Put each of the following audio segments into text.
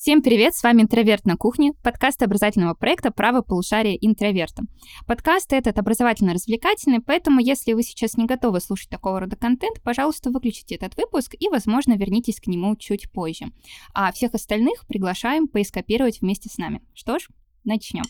Всем привет, с вами «Интроверт на кухне», подкаст образовательного проекта «Право полушария интроверта». Подкаст этот образовательно-развлекательный, поэтому если вы сейчас не готовы слушать такого рода контент, пожалуйста, выключите этот выпуск и, возможно, вернитесь к нему чуть позже. А всех остальных приглашаем поископировать вместе с нами. Что ж, начнем.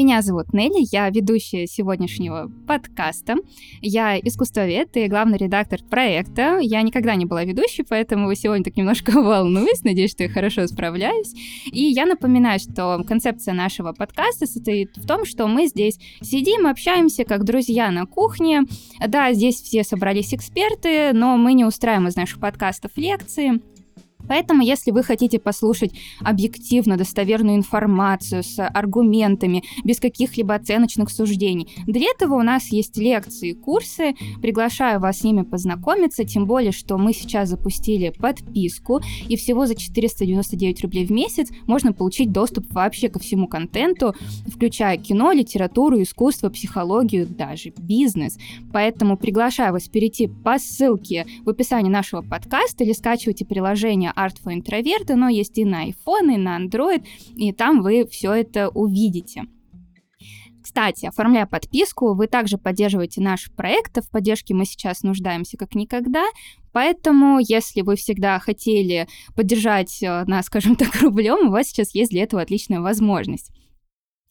Меня зовут Нелли, я ведущая сегодняшнего подкаста. Я искусствовед и главный редактор проекта. Я никогда не была ведущей, поэтому сегодня так немножко волнуюсь. Надеюсь, что я хорошо справляюсь. И я напоминаю, что концепция нашего подкаста состоит в том, что мы здесь сидим, общаемся как друзья на кухне. Да, здесь все собрались эксперты, но мы не устраиваем из наших подкастов лекции. Поэтому, если вы хотите послушать объективно достоверную информацию с аргументами, без каких-либо оценочных суждений, для этого у нас есть лекции, курсы. Приглашаю вас с ними познакомиться, тем более, что мы сейчас запустили подписку, и всего за 499 рублей в месяц можно получить доступ вообще ко всему контенту, включая кино, литературу, искусство, психологию, даже бизнес. Поэтому приглашаю вас перейти по ссылке в описании нашего подкаста или скачивайте приложение Art for интроверты, но есть и на iPhone, и на Android, и там вы все это увидите. Кстати, оформляя подписку, вы также поддерживаете наш проект, а в поддержке мы сейчас нуждаемся как никогда, поэтому если вы всегда хотели поддержать э, нас, скажем так, рублем, у вас сейчас есть для этого отличная возможность.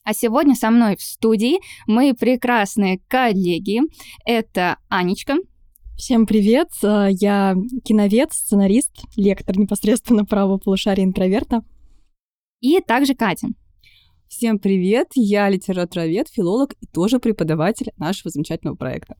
А сегодня со мной в студии мои прекрасные коллеги. Это Анечка. Всем привет! Э, я киновед, сценарист, лектор непосредственно права полушария интроверта. И также Катя. Всем привет! Я литературовед, филолог и тоже преподаватель нашего замечательного проекта.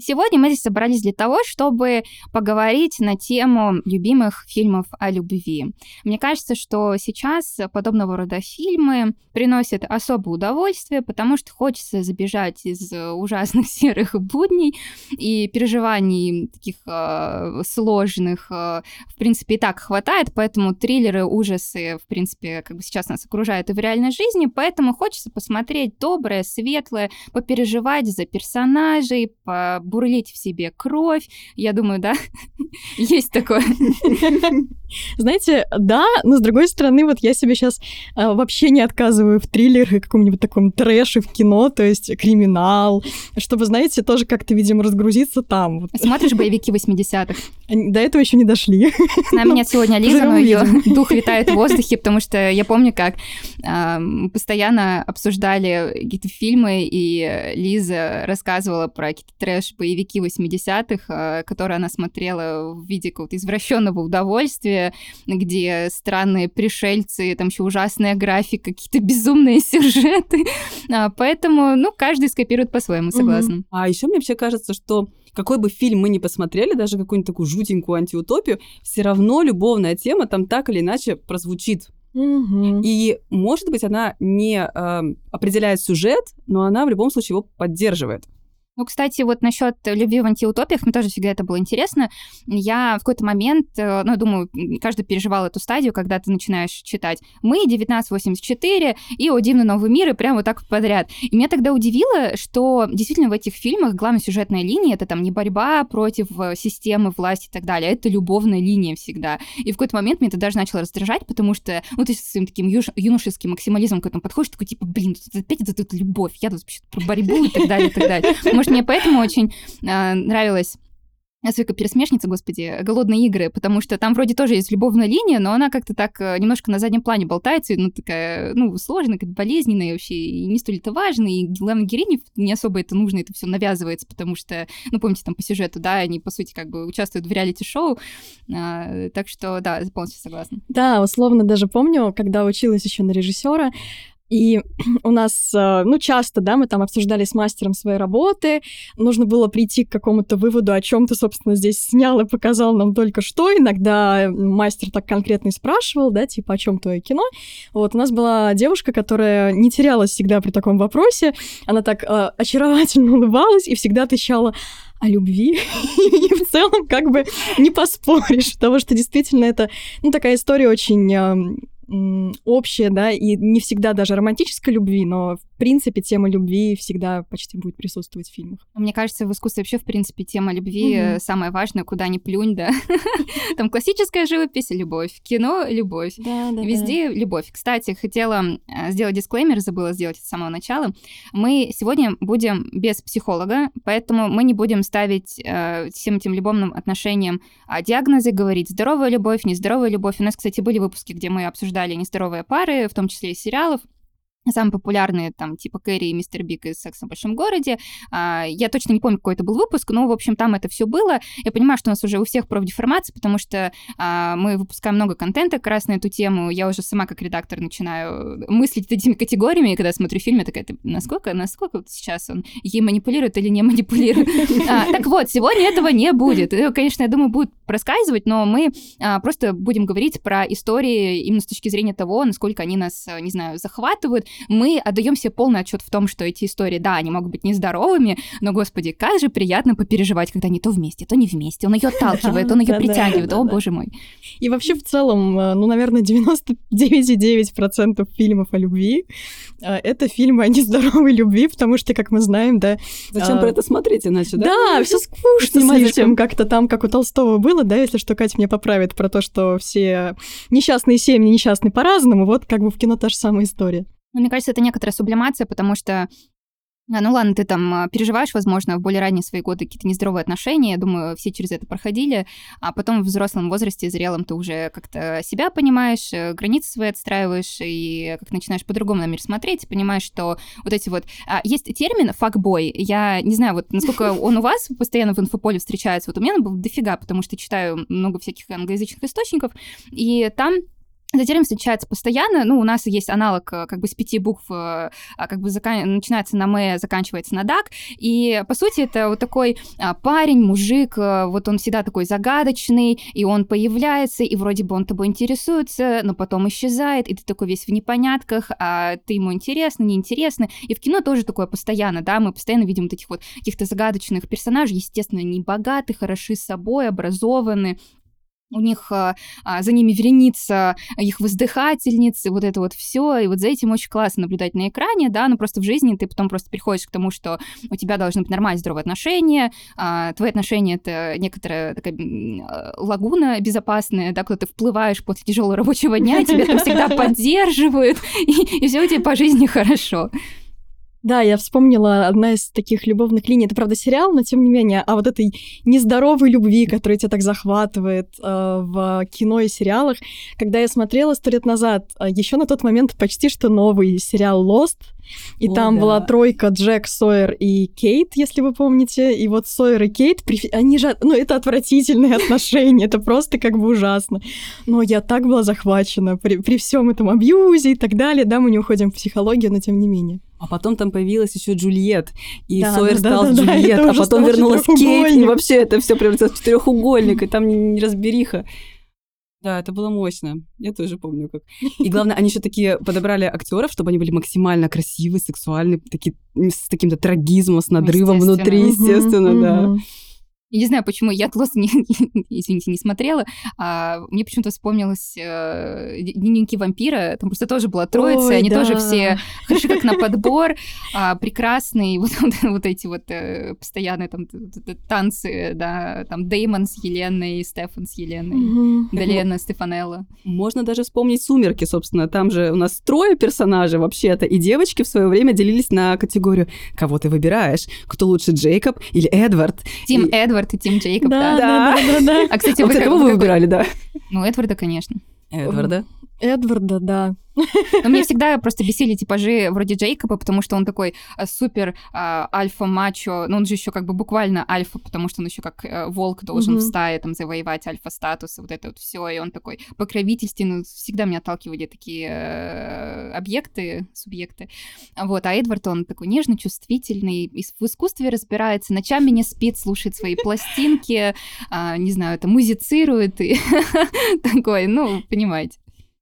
Сегодня мы здесь собрались для того, чтобы поговорить на тему любимых фильмов о любви. Мне кажется, что сейчас подобного рода фильмы приносят особое удовольствие, потому что хочется забежать из ужасных серых будней и переживаний таких э, сложных, э, в принципе, и так хватает, поэтому триллеры, ужасы, в принципе, как бы сейчас нас окружают и в реальной жизни, поэтому хочется посмотреть доброе, светлое, попереживать за персонажей, по бурлить в себе кровь. Я думаю, да, есть такое. Знаете, да, но с другой стороны, вот я себе сейчас э, вообще не отказываю в триллерах и каком-нибудь таком трэше в кино, то есть криминал, чтобы, знаете, тоже как-то, видимо, разгрузиться там. Вот. Смотришь боевики 80-х? До этого еще не дошли. С нами нет сегодня Лиза, но ее дух витает в воздухе, потому что я помню, как э, постоянно обсуждали какие-то фильмы, и Лиза рассказывала про какие-то трэш-боевики 80-х, э, которые она смотрела в виде какого-то извращенного удовольствия, где странные пришельцы, там еще ужасная графика, какие-то безумные сюжеты. А, поэтому, ну, каждый скопирует по-своему, согласна. Угу. А еще мне вообще кажется, что какой бы фильм мы ни посмотрели, даже какую-нибудь такую жутенькую антиутопию, все равно любовная тема там так или иначе прозвучит. Угу. И, может быть, она не э, определяет сюжет, но она в любом случае его поддерживает. Ну, кстати, вот насчет любви в антиутопиях, мне тоже всегда это было интересно. Я в какой-то момент, э, ну, думаю, каждый переживал эту стадию, когда ты начинаешь читать «Мы», «1984» и «О дивный новый мир», и прям вот так подряд. И меня тогда удивило, что действительно в этих фильмах главная сюжетная линия — это там не борьба против э, системы, власти и так далее, а это любовная линия всегда. И в какой-то момент меня это даже начало раздражать, потому что, ну, ты с своим таким юж- юношеским максимализмом к этому подходишь, такой, типа, блин, тут опять это, это любовь, я тут вообще про борьбу и так далее, и так далее. Может, мне поэтому очень э, нравилось Свека пересмешница, господи, голодные игры, потому что там вроде тоже есть любовная линия, но она как-то так э, немножко на заднем плане болтается, ну, такая, ну, сложная, как болезненная вообще, и не столь это важно, и главной героине не особо это нужно, это все навязывается, потому что, ну, помните, там по сюжету, да, они, по сути, как бы участвуют в реалити-шоу, а, так что, да, полностью согласна. Да, условно даже помню, когда училась еще на режиссера, и у нас, э, ну, часто, да, мы там обсуждали с мастером свои работы, нужно было прийти к какому-то выводу, о чем ты, собственно, здесь снял и показал нам только что. Иногда мастер так конкретно и спрашивал, да, типа, о чем твое кино. Вот, у нас была девушка, которая не терялась всегда при таком вопросе. Она так э, очаровательно улыбалась и всегда отвечала о любви. и в целом как бы не поспоришь, потому что действительно это, ну, такая история очень общее, да, и не всегда даже романтической любви, но принципе, тема любви всегда почти будет присутствовать в фильмах. Мне кажется, в искусстве вообще, в принципе, тема любви Мгм. самое важное, куда ни плюнь, да. Там классическая живопись — любовь, кино — любовь. Да, да, Везде любовь. Кстати, хотела э, сделать дисклеймер, забыла сделать это с самого начала. Мы сегодня будем без психолога, поэтому мы не будем ставить э, всем этим любовным отношениям а, диагнозы, говорить здоровая любовь, нездоровая любовь. У нас, кстати, были выпуски, где мы обсуждали нездоровые пары, в том числе и сериалов. Самые популярные, там, типа Кэрри и Мистер Биг из «Секса в большом городе». А, я точно не помню, какой это был выпуск, но, в общем, там это все было. Я понимаю, что у нас уже у всех профдеформация, потому что а, мы выпускаем много контента как раз на эту тему. Я уже сама как редактор начинаю мыслить этими категориями, и когда смотрю фильм, я такая, «Ты насколько, насколько вот сейчас он ей манипулирует или не манипулирует? А, Так вот, сегодня этого не будет. Конечно, я думаю, будет проскальзывать, но мы а, просто будем говорить про истории именно с точки зрения того, насколько они нас, не знаю, захватывают. Мы отдаем себе полный отчет в том, что эти истории, да, они могут быть нездоровыми, но, господи, как же приятно попереживать, когда они то вместе, то не вместе. Он ее отталкивает, он ее притягивает. О, боже мой. И вообще в целом, э, ну, наверное, 99,9% фильмов о любви э, это фильмы о нездоровой любви, потому что, как мы знаем, да, Зачем А, про это смотреть иначе, да? Да, все скучно слишком. Как-то там, как у Толстого было, да, если что, Катя меня поправит про то, что все несчастные семьи несчастны по-разному. Вот как бы в кино та же самая история. Ну, мне кажется, это некоторая сублимация, потому что а, ну ладно, ты там а, переживаешь, возможно, в более ранние свои годы какие-то нездоровые отношения, я думаю, все через это проходили, а потом в взрослом возрасте, зрелом, ты уже как-то себя понимаешь, э, границы свои отстраиваешь, и как начинаешь по-другому на мир смотреть, понимаешь, что вот эти вот... а, есть термин «факбой», я не знаю, вот насколько он у вас постоянно в инфополе встречается, вот у меня он был дофига, потому что читаю много всяких англоязычных источников, и там этот термин встречается постоянно. Ну, у нас есть аналог э, как бы с пяти букв, э, а, как бы закан- начинается на «мэ», заканчивается на «дак». И, по сути, это вот такой а, парень, мужик, э, вот он всегда такой загадочный, и он появляется, и вроде бы он тобой интересуется, но потом исчезает, и ты такой весь в непонятках, а ты ему интересно, неинтересно. И в кино тоже такое постоянно, да, мы постоянно видим таких вот каких-то загадочных персонажей, естественно, не богаты, хороши собой, образованы, у них а, а, за ними вереница их воздыхательниц, и вот это вот все, и вот за этим очень классно наблюдать на экране, да, но просто в жизни ты потом просто приходишь к тому, что у тебя должны быть нормальные здоровые отношения, а, твои отношения это некоторая такая э, лагуна безопасная, да, куда ты вплываешь после тяжелого рабочего дня, тебя там всегда поддерживают, и, все у тебя по жизни хорошо. Да, я вспомнила одна из таких любовных линий. Это, правда, сериал, но тем не менее, а вот этой нездоровой любви, которая тебя так захватывает э, в кино и сериалах. Когда я смотрела сто лет назад, еще на тот момент почти что новый сериал Lost, и О, там да. была тройка Джек, Сойер и Кейт, если вы помните. И вот Сойер и Кейт, они же... Ну, это отвратительные отношения, это просто как бы ужасно. Но я так была захвачена при, при всем этом абьюзе и так далее. Да, мы не уходим в психологию, но тем не менее. А потом там появилась еще Джульет, и Да, Сойер да, стал да, да, да, Джульет, это а потом вернулась Кейт, и вообще это все превратилось в четырехугольник, и там не- неразбериха. Да, это было мощно. Я тоже помню как. И главное, они еще такие подобрали актеров, чтобы они были максимально красивые, сексуальные, такие с таким-то трагизмом, с надрывом Естественно. внутри, естественно, Мгм, да. мгм. Я не знаю, почему я Тлос, не, извините, не смотрела. А мне почему-то вспомнилось э, дневники вампира. Там просто тоже была троица, Ой, они да. тоже все хороши как на подбор, а, прекрасные. Вот, вот, вот эти вот э, постоянные там танцы, да, там Деймон с Еленой, Стефан с Еленой, Мгм. Далена Стефанелла. Можно даже вспомнить «Сумерки», собственно. Там же у нас трое персонажей вообще-то, и девочки в свое время делились на категорию «Кого ты выбираешь? Кто лучше, Джейкоб или Эдвард?» Тим И- Эдвард и Тим Джейкоб, Да, да. да, да. А, кстати, вы вот вы выбирали, да? Ну, Эдварда, конечно. Эдварда. Эдварда, да. Но мне всегда просто бесили типажи вроде Джейкоба, потому что он такой а, супер а, альфа-мачо, но он же еще как бы буквально альфа, потому что он еще как э, волк должен Мгм. в стае там завоевать альфа-статус, и вот это вот все, и он такой покровительственный, всегда меня отталкивали такие э, объекты, субъекты. Вот, а Эдвард, он такой нежный, чувствительный, в искусстве разбирается, ночами не спит, слушает свои пластинки, а, не знаю, это музицирует, и такой, ну, понимаете.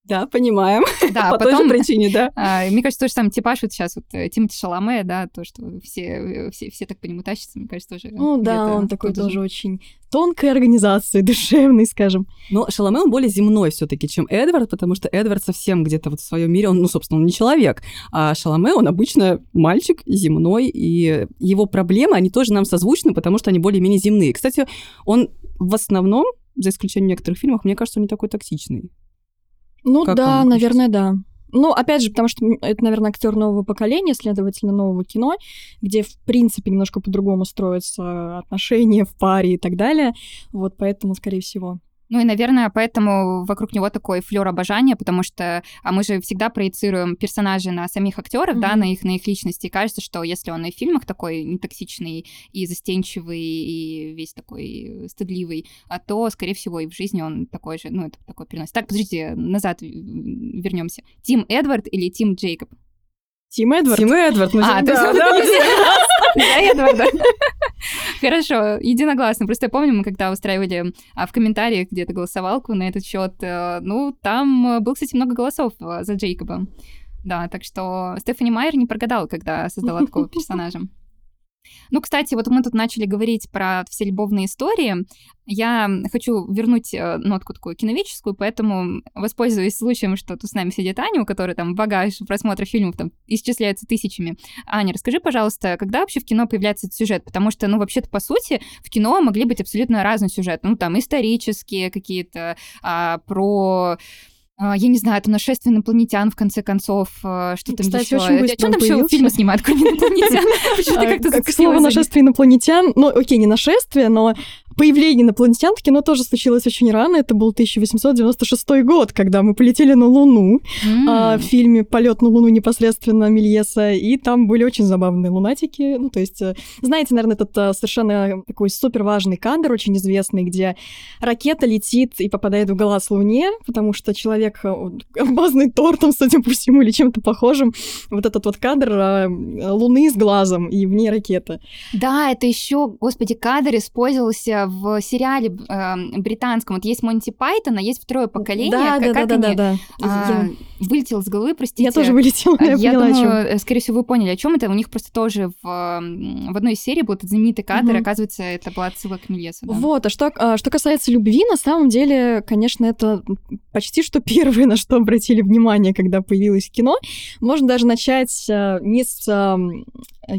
Да, понимаем. Да, По той же потом, причине, да. а, мне кажется, тоже там типаж вот сейчас вот э, Тимати Шаломе, да, то, что все, э, все, все так по нему тащатся, мне кажется, тоже Ну да, он такой тут же. тоже очень тонкой организации, душевный, скажем. Но Шаломе, он более земной все таки чем Эдвард, потому что Эдвард совсем где-то вот в своем мире, он, ну, собственно, он не человек, а Шаломе, он обычно мальчик земной, и его проблемы, они тоже нам созвучны, потому что они более-менее земные. Кстати, он в основном, за исключением некоторых фильмов, мне кажется, он не такой токсичный. Ну Как да, наверное, да. Ну, опять же, потому что это, наверное, актер нового поколения, следовательно, нового кино, где, в принципе, немножко по-другому строятся отношения в паре и так далее. Вот поэтому, скорее всего. Ну и, наверное, поэтому вокруг него такой флер обожания, потому что а мы же всегда проецируем персонажей на самих актеров, да, Мгм. на их, на их личности. И кажется, что если он и в фильмах такой нетоксичный и застенчивый, и весь такой стыдливый, а то, скорее всего, и в жизни он такой же, ну, это такой перенос. Так, подождите, назад вернемся. Тим Эдвард или Тим Джейкоб? Тим Эдвард. Тим Эдвард, ну, А, да, да, вы да. Эдварда. Хорошо, единогласно. Просто я помню, мы когда устраивали а, в комментариях где-то голосовалку на этот счет, э, ну, там э, было, кстати, много голосов э, за Джейкоба. Да, так что Стефани Майер не прогадала, когда создала такого персонажа. Ну, кстати, вот мы тут начали говорить про все любовные истории. Я хочу вернуть э, нотку такую киновеческую, поэтому воспользуюсь случаем, что тут с нами сидит Аня, у которой там багаж просмотра фильмов там исчисляется тысячами. Аня, расскажи, пожалуйста, когда вообще в кино появляется этот сюжет? Потому что, ну, вообще-то, по сути, в кино могли быть абсолютно разные сюжеты. Ну, там исторические какие-то, а, про я не знаю, там нашествие инопланетян, в конце концов, а, что там Кстати, еще. очень быстро Что там еще фильмы снимают, кроме инопланетян? Почему ты А, как-то них? нашествие инопланетян, ну, окей, не нашествие, но появление инопланетян в кино тоже случилось очень рано. Это был 1896 год, когда мы полетели на Луну. М. а, в фильме «Полет на Луну» непосредственно Мельеса, и там были очень забавные лунатики. Ну, то есть, э, знаете, наверное, этот э, совершенно такой супер важный кадр, очень известный, где ракета летит и попадает в глаз Луне, потому что человек э, обмазанный тортом, судя по всему, или чем-то похожим. Вот этот вот кадр э, Луны с глазом, и в ней ракета. Да, это еще, господи, кадр использовался в сериале э, британском. Вот есть Монти Пайтон, а есть второе поколение. да, как, да, как да, да, они, да. а, Я- вылетел с головы, простите. Я тоже вылетела, я, Я поняла, о чём. думаю, э, скорее всего, вы поняли, о чем это. У них просто тоже в, м, в одной из серий был этот знаменитый кадр. Мгм. Оказывается, это была отсылка к Мельесу. да. Вот, а что, а что касается любви, на самом деле, конечно, это почти что первое, на что обратили внимание, когда появилось кино. Можно даже начать а, не с ам,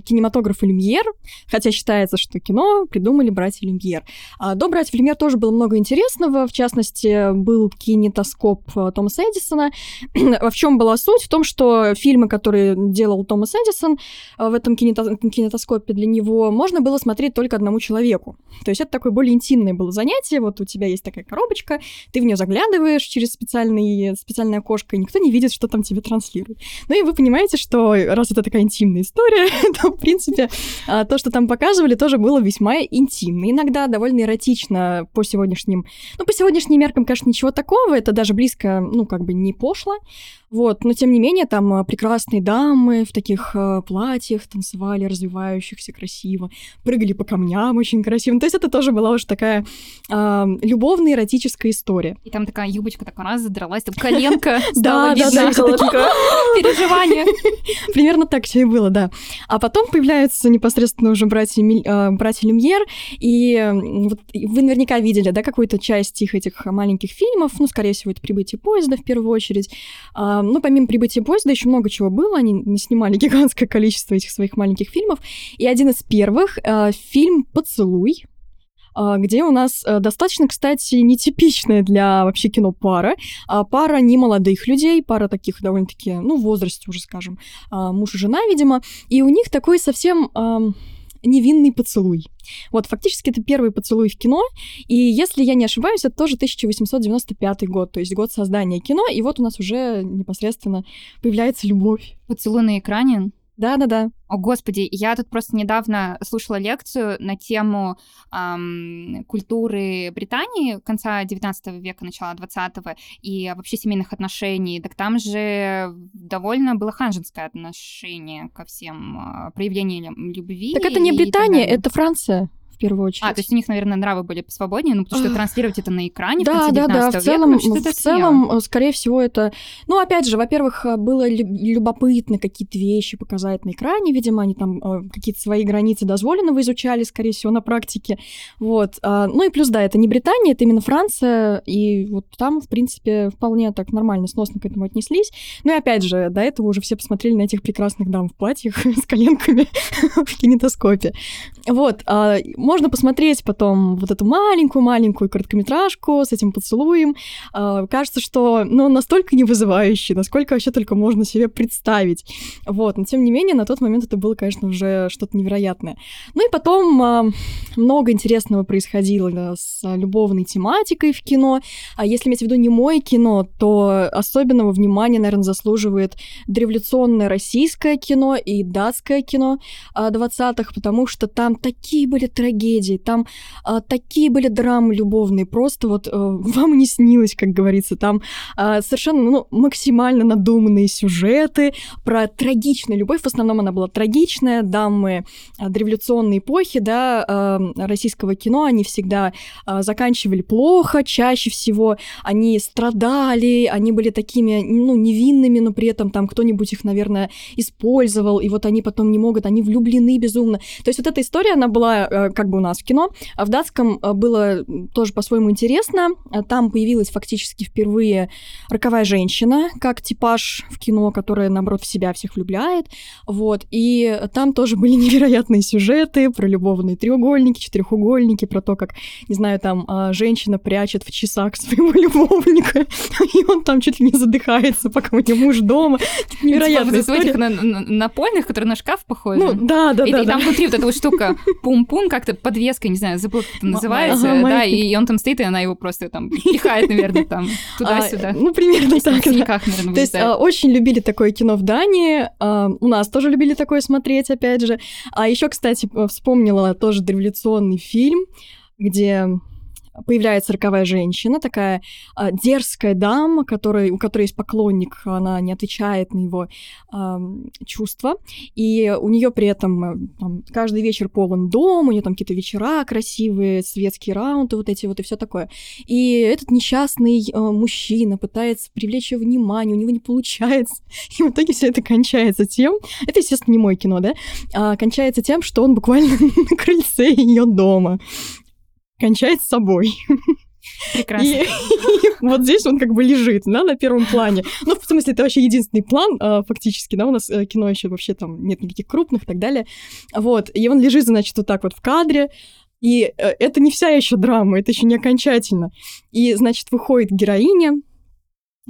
кинематографа Люмьер, хотя считается, что кино придумали братья Люмьер. А до братьев Люмьер тоже было много интересного, в частности, был кинетоскоп а, Томаса Эдисона. в чем была суть? В том, что фильмы, которые делал Томас Эдисон а, в этом кинето- кинетоскопе для него, можно было смотреть только одному человеку. То есть это такое более интимное было занятие. Вот у тебя есть такая коробочка, ты в нее заглядываешь через специальный, специальное окошко, и никто не видит, что там тебе транслируют. Ну и вы понимаете, что раз это такая интимная история, то, в принципе, а, то, что там показывали, тоже было весьма интимно. Иногда довольно эротично по сегодняшним... Ну, по сегодняшним меркам, конечно, ничего такого. Это даже близко, ну, как бы не пошло. Вот, но тем не менее, там а, прекрасные дамы в таких а, платьях танцевали, развивающихся красиво, прыгали по камням очень красиво. То есть это тоже была уже такая а, любовная эротическая история. И там такая юбочка такая раз задралась, там коленка Да, стала да, да, видна. Переживания. Примерно так все и было, да. А потом появляются непосредственно уже братья, а, братья Люмьер, и вот вы наверняка видели, да, какую-то часть их этих маленьких фильмов, ну, скорее всего, это «Прибытие поезда» в первую очередь. А, ну, помимо «Прибытия поезда» еще много чего было, они снимали гигантское количество этих своих маленьких фильмов, и один из первых а, фильм «Поцелуй», где у нас а, достаточно, кстати, нетипичная для вообще кино пара. А, Пара не молодых людей, пара таких довольно-таки, ну, в возрасте уже, скажем, а, муж и жена, видимо, и у них такой совсем невинный поцелуй. Вот, фактически это первый поцелуй в кино, и если я не ошибаюсь, это тоже 1895 год, то есть год создания кино, и вот у нас уже непосредственно появляется любовь. Поцелуй на экране. Да-да-да. О, господи, я тут просто недавно слушала лекцию на тему ам, культуры Британии конца 19 века, начала 20-го, и вообще семейных отношений. Так там же довольно было ханжинское отношение ко всем а, проявлениям любви. Так это не Британия, это Франция. В первую очередь. А, то есть у них, наверное, нравы были посвободнее, ну, потому что транслировать это на экране да, в конце да, да, в века, целом, ну, что-то в целом, э, скорее всего, это... Ну, опять же, во-первых, э, было лю- любопытно какие-то вещи показать на экране, видимо, они там э, какие-то свои границы дозволенного изучали, скорее всего, на практике, вот. А, ну и плюс, да, это не Британия, это именно Франция, и вот там, в принципе, вполне так нормально, сносно к этому отнеслись. Ну и опять же, до этого уже все посмотрели на этих прекрасных дам в платьях с коленками в кинетоскопе. Вот, а, можно посмотреть потом вот эту маленькую-маленькую короткометражку с этим поцелуем. А, кажется, что, ну, настолько не вызывающий, насколько вообще только можно себе представить. Вот, но тем не менее, на тот момент это было, конечно, уже что-то невероятное. Ну и потом а, много интересного происходило с любовной тематикой в кино. А если иметь в виду не мой кино, то особенного внимания, наверное, заслуживает дореволюционное российское кино и датское кино 20-х, потому что там такие были трагедии, там а, такие были драмы любовные, просто вот а, вам не снилось, как говорится, там а, совершенно ну, максимально надуманные сюжеты про трагичную любовь, в основном она была трагичная, дамы а, дореволюционной эпохи, да, а, российского кино, они всегда а, заканчивали плохо, чаще всего они страдали, они были такими, ну, невинными, но при этом там кто-нибудь их, наверное, использовал, и вот они потом не могут, они влюблены безумно. То есть вот эта история, она была э, как бы у нас в кино, а в датском э, было тоже по-своему интересно. Там появилась фактически впервые роковая женщина, как типаж в кино, которая, наоборот, в себя всех влюбляет. Вот. И там тоже были невероятные сюжеты про любовные треугольники, четырехугольники, про то, как, не знаю, там а, женщина прячет в часах своего любовника, и он там чуть ли не задыхается, пока у него муж дома. Невероятная типа, история. на, на, напольных, которые на шкаф похожи. Ну, да, да, и, да. и да. там внутри вот эта вот штука пум-пум, как-то подвеска, не знаю, забыл, как это называется, ага, да, и, он там стоит, и она его просто там пихает, наверное, там туда-сюда. А, ну, примерно так. То есть а, очень любили такое кино в Дании. а, у нас тоже любили такое смотреть, опять же. А еще, кстати, вспомнила тоже дореволюционный фильм, где появляется роковая женщина, такая а, дерзкая дама, которой, у которой есть поклонник, она не отвечает на его ам, чувства, и у нее при этом э, там, каждый вечер полон дом, у нее там какие-то вечера красивые, светские раунды, вот эти вот и все такое. И этот несчастный э, мужчина пытается привлечь ее внимание, у него не получается, и в итоге все это кончается тем, это, естественно, не мой кино, да, а, кончается тем, что он буквально на крыльце ее дома кончает собой. Прекрасно. И, и вот здесь он как бы лежит, да, на первом плане. Ну, в смысле, это вообще единственный план, а, фактически, да, у нас э, кино еще вообще там нет никаких крупных и так далее. Вот, и он лежит, значит, вот так вот в кадре, и э, это не вся еще драма, это еще не окончательно. И, значит, выходит героиня,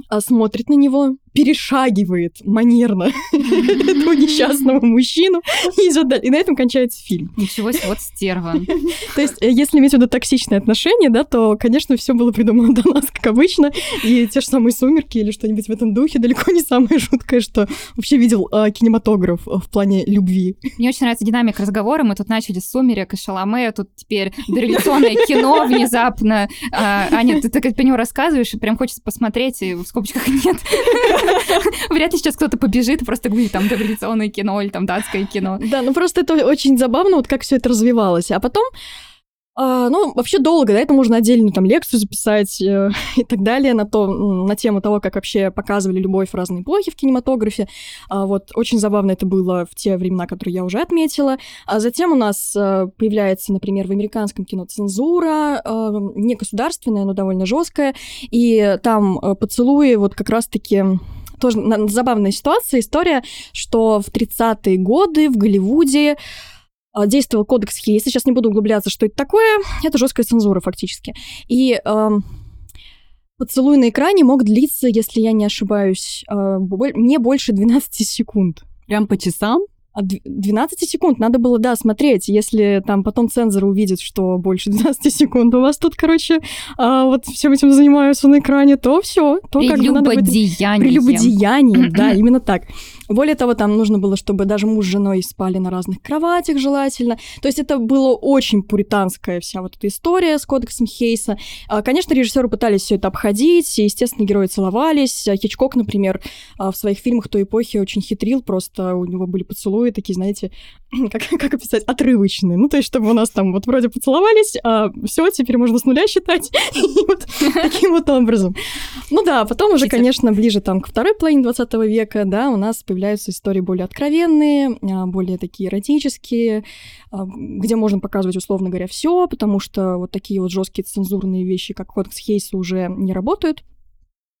а, смотрит на него, перешагивает манерно этого несчастного мужчину и идет дальше. И на этом кончается фильм. Ничего себе, вот стерва. То есть, э, если иметь в виду токсичные отношения, да, то, конечно, все было придумано до нас, как обычно. И те же самые сумерки или что-нибудь в этом духе далеко не самое жуткое, что вообще видел э, кинематограф э, в плане любви. Мне очень нравится динамика разговора. Мы тут начали с «Сумерек» и «Шаломе», тут теперь дореволюционное кино внезапно. А, Аня, ты так по нему рассказываешь, и прям хочется посмотреть, и в скобочках нет. Вряд ли сейчас кто-то побежит и просто будет там дореволюционное кино или там датское кино. Да, ну просто это очень забавно, вот как все это развивалось. А потом а, ну, вообще долго, да, это можно отдельную там лекцию записать э, и так далее на, то, на тему того, как вообще показывали любовь в разные эпохи в кинематографе. А, вот очень забавно это было в те времена, которые я уже отметила. А затем у нас э, появляется, например, в американском кино цензура, э, не государственная, но довольно жесткая, и там э, поцелуи вот как раз-таки тоже на- забавная ситуация, история, что в 30-е годы в Голливуде действовал кодекс Хейса. Сейчас не буду углубляться, что это такое. Это жесткая цензура фактически. И эм, поцелуй на экране мог длиться, если я не ошибаюсь, э, не больше 12 секунд. Прям по часам? А дв- 12 секунд надо было, да, смотреть. Если там потом цензор увидит, что больше 12 секунд у вас тут, короче, а, вот всем этим занимаются на экране, то все, то как бы надо будет Прелюбодеяние. Прелюбодеяние, да, именно так. Более того, там нужно было, чтобы даже муж с женой спали на разных кроватях желательно. То есть это было очень пуританская вся вот эта история с кодексом Хейса. А, конечно, режиссеры пытались все это обходить, и, естественно, герои целовались. А, Хичкок, например, а, в своих фильмах той эпохи очень хитрил, просто у него были поцелуи такие, знаете, как, как описать, отрывочные. Ну, то есть, чтобы у нас там вот вроде поцеловались, а все, теперь можно с нуля считать. И вот таким вот образом. Ну да, потом уже, конечно, ближе там к второй половине 20 века, да, у нас появляются истории более откровенные, а, более такие эротические, а, где можно показывать, условно говоря, все, потому что вот такие вот жесткие цензурные вещи, как Кодекс Хейса, уже не работают.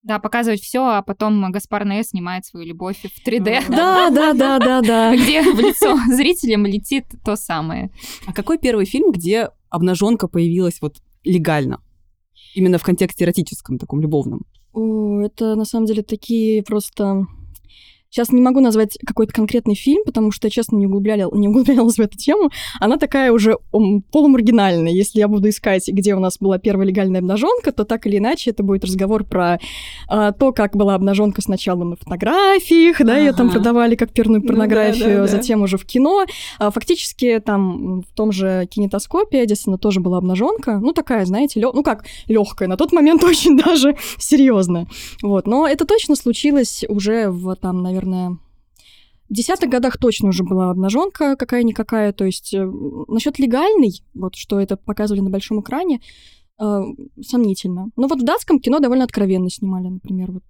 Да, показывать все, а потом Гаспар Ноэ снимает свою любовь в 3D. Да, да, да, да, да. Где в лицо зрителям летит то самое. А какой первый фильм, где обнаженка появилась вот легально? Именно в контексте эротическом, таком любовном. О, это на самом деле такие просто Сейчас не могу назвать какой-то конкретный фильм, потому что я, честно, не, углублял, не углублялась в эту тему. Она такая уже полумаргинальная. Если я буду искать, где у нас была первая легальная обнаженка, то так или иначе это будет разговор про а, то, как была обнаженка сначала на фотографиях, да, ага. ее там продавали как перную порнографию, ну, да, да, затем да. уже в кино. А, фактически там в том же кинетоскопе Эдисона тоже была обнаженка. Ну, такая, знаете, лё... ну как, легкая, на тот момент очень даже серьезная. Вот. Но это точно случилось уже в там, наверное, наверное, в десятых годах точно уже была обнаженка какая-никакая. То есть э, насчет легальной, вот что это показывали на большом экране, э, сомнительно. Но вот в датском кино довольно откровенно снимали, например, вот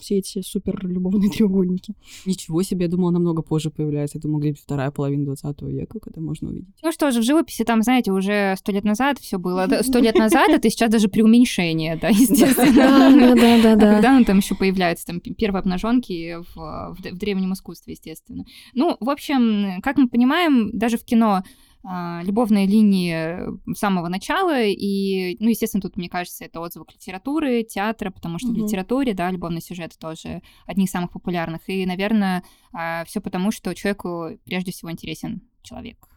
все эти супер любовные треугольники. Ничего себе, я думала, намного позже появляется. Я думала, где-то вторая половина 20 века, когда можно увидеть. Ну что же, в живописи там, знаете, уже сто лет назад все было. Сто лет назад это сейчас даже преуменьшение, да, естественно. Да, да, да, да. Когда он там еще появляется, там первые обнаженки в, в древнем искусстве, естественно. Ну, в общем, как мы понимаем, даже в кино а, любовные линии с самого начала, и, ну, естественно, тут, мне кажется, это отзывы к литературы, театра, потому что mm-hmm. в литературе, да, любовный сюжет тоже одни из самых популярных, и, наверное, а, все потому, что человеку прежде всего интересен человек.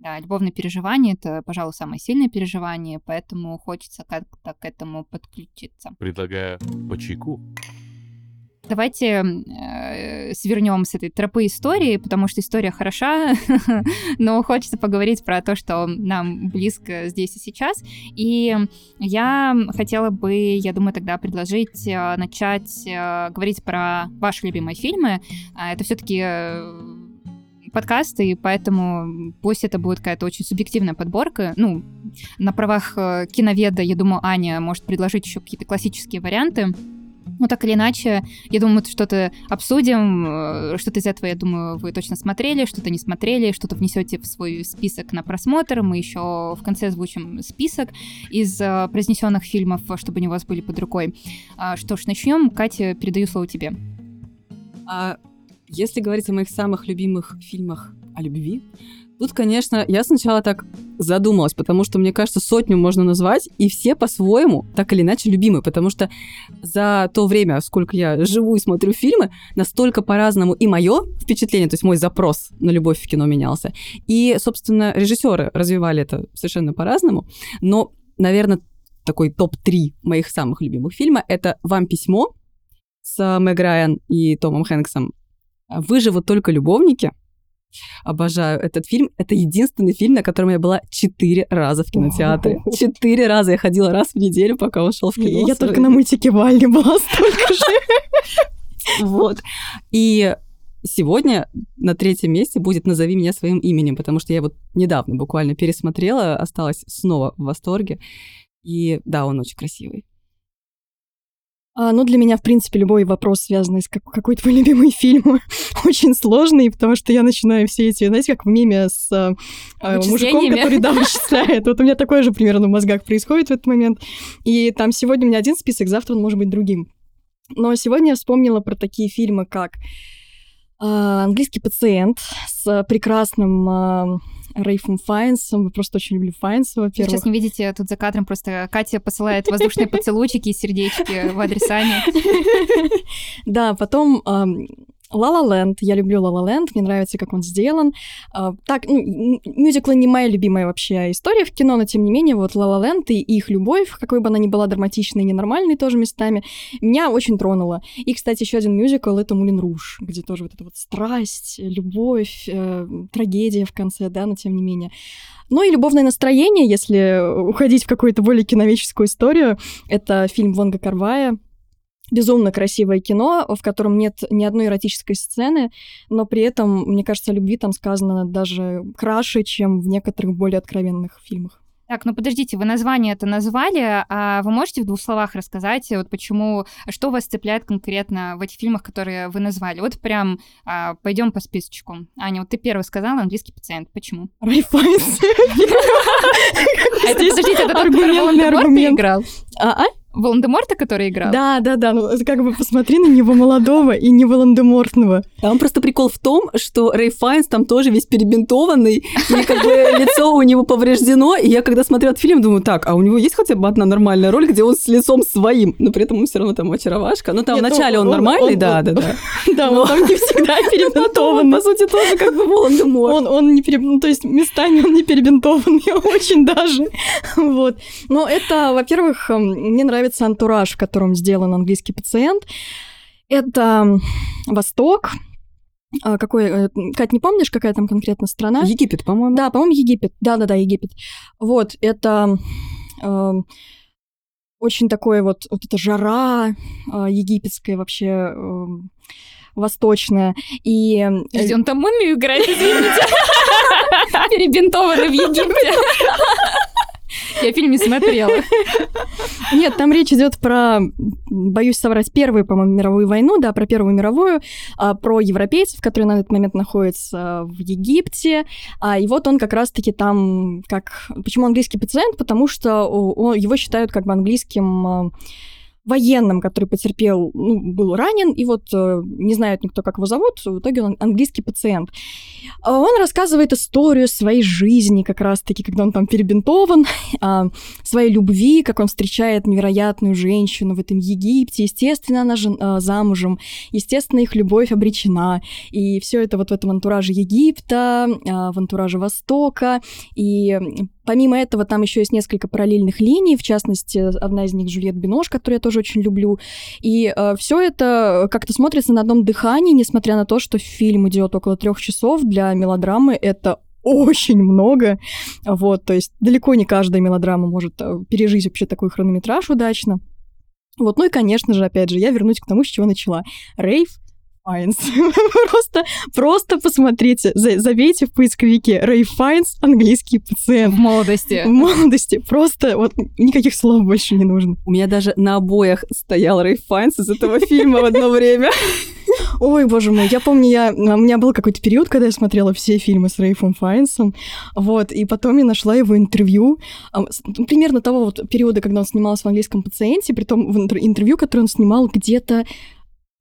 Да, любовное переживание — это, пожалуй, самое сильное переживание, поэтому хочется как-то к этому подключиться. Предлагаю по чайку. Давайте э, свернем с этой тропы истории, потому что история хороша, но хочется поговорить про то, что нам близко здесь и сейчас. И я хотела бы, я думаю, тогда предложить э, начать э, говорить про ваши любимые фильмы. А, это все-таки э, подкасты, и поэтому пусть это будет какая-то очень субъективная подборка. Ну, на правах э, киноведа, я думаю, Аня может предложить еще какие-то классические варианты. Ну, так или иначе, я думаю, мы что-то обсудим, э, что-то из этого, я думаю, вы точно смотрели, что-то не смотрели, что-то внесете в свой список на просмотр. Мы еще в конце озвучим список из э, произнесенных фильмов, чтобы они у вас были под рукой. А, что ж, начнем. Катя, передаю слово тебе. А если говорить о моих самых любимых фильмах о любви, Тут, конечно, я сначала так задумалась, потому что, мне кажется, сотню можно назвать, и все по-своему, так или иначе, любимы, потому что за то время, сколько я живу и смотрю фильмы, настолько по-разному и мое впечатление, то есть мой запрос на любовь в кино менялся, и, собственно, режиссеры развивали это совершенно по-разному, но, наверное, такой топ-3 моих самых любимых фильма — это «Вам письмо» с Мэг Райан и Томом Хэнксом, «Выживут только любовники», Обожаю этот фильм. Это единственный фильм, на котором я была четыре раза в кинотеатре. Четыре раза я ходила раз в неделю, пока он шел в кино. Я только на мультике Валли была столько же. Вот. И сегодня на третьем месте будет «Назови меня своим именем», потому что я вот недавно буквально пересмотрела, осталась снова в восторге. И да, он очень красивый. А, ну, для меня, в принципе, любой вопрос, связанный с как, какой твой любимый фильм, очень сложный, потому что я начинаю все эти, знаете, как в меме с а, а мужиком, который, да, вычисляет. Вот у меня такое же примерно в мозгах происходит в этот момент. И там сегодня у меня один список, завтра он может быть другим. Но сегодня я вспомнила про такие фильмы, как а, «Английский пациент» с прекрасным а, Рейфом Файнсом. Просто очень люблю Файнса, во-первых. Сейчас не видите, тут за кадром просто Катя посылает воздушные поцелуйчики и сердечки в адрес Ани. Да, потом Land. Я люблю Land, мне нравится, как он сделан. А, так, ну, мюзиклы не моя любимая вообще история в кино, но тем не менее, вот Land и их любовь, какой бы она ни была драматичной и ненормальной тоже местами, меня очень тронула. И, кстати, еще один мюзикл — это Мулин Руж, где тоже вот эта вот страсть, любовь, э, трагедия в конце, да, но тем не менее. Ну и любовное настроение, если уходить в какую-то более киновеческую историю, это фильм Вонга Карвая безумно красивое кино, в котором нет ни одной эротической сцены, но при этом, мне кажется, любви там сказано даже краше, чем в некоторых более откровенных фильмах. Так, ну подождите, вы название это назвали, а вы можете в двух словах рассказать, вот почему, что вас цепляет конкретно в этих фильмах, которые вы назвали? Вот прям а, пойдем по списочку. Аня, вот ты первый сказала английский пациент. Почему? Это, подождите, это тот, который играл? А, а? Волан-де-Морта, который играл? Да, да, да, ну как бы посмотри на него молодого и не Волан-де-Мортного. Там просто прикол в том, что Рэй Файнс там тоже весь перебинтованный, и как бы лицо у него повреждено, и я когда смотрела этот фильм, думаю, так, а у него есть хотя бы одна нормальная роль, где он с лицом своим, но при этом он все равно там очаровашка. Ну там Нет, ну, вначале он нормальный, он- да, да, да. Да, Но- он там не всегда перебинтованный. по сути, тоже как бы Волан-де-Морт. Он, он не переб... ну, то есть местами он не перебинтованный, очень даже. Вот. Но это, во-первых, эм, мне нравится антураж, в котором сделан английский пациент. Это Восток. А, Какой, э, Кать, не помнишь, какая там конкретно страна? Египет, по-моему. Да, по-моему, Египет. Да-да-да, Египет. Вот, это эм, очень такое вот, вот эта жара э, египетская вообще эм, восточная. И э, Подожди, он там мумию играет, извините. Перебинтованный в Египте. Я фильм не смотрела. Нет, там речь идет про, боюсь соврать, первую, по-моему, мировую войну, да, про Первую мировую, а, про европейцев, которые на этот момент находятся в Египте. А, и вот он как раз-таки там, как... Почему английский пациент? Потому что его считают как бы английским а, военным, который потерпел, ну, был ранен, и вот э, не знает никто, как его зовут, в итоге он английский пациент. А Он рассказывает историю своей жизни, как раз-таки, когда он там перебинтован, а, своей любви, как он встречает невероятную женщину в этом Египте. Естественно, она жен- а, замужем, естественно, их любовь обречена. И все это вот в этом антураже Египта, а, в антураже Востока. И помимо этого там еще есть несколько параллельных линий, в частности, одна из них Жюльет Бинош, которую я тоже очень люблю. И все это как-то смотрится на одном дыхании, несмотря на то, что фильм идет около трех часов для мелодрамы. Это очень много. Вот, то есть далеко не каждая мелодрама может э, пережить вообще такой хронометраж удачно. Вот, ну и, конечно же, опять же, я вернусь к тому, с чего начала. Рейв Файнс. просто, просто посмотрите, за- забейте в поисковике Рэй Файнс, английский В пациент. молодости. В молодости просто вот никаких слов больше не нужно. У меня даже на обоях стоял Рэй Файнс из этого фильма в одно время. Ой, боже мой, я помню, я, у меня был какой-то период, когда я смотрела все фильмы с Рейфом Файнсом, вот, и потом я нашла его интервью, а, ну, примерно того вот периода, когда он снимался в «Английском пациенте», при том в интер- интервью, которое он снимал где-то в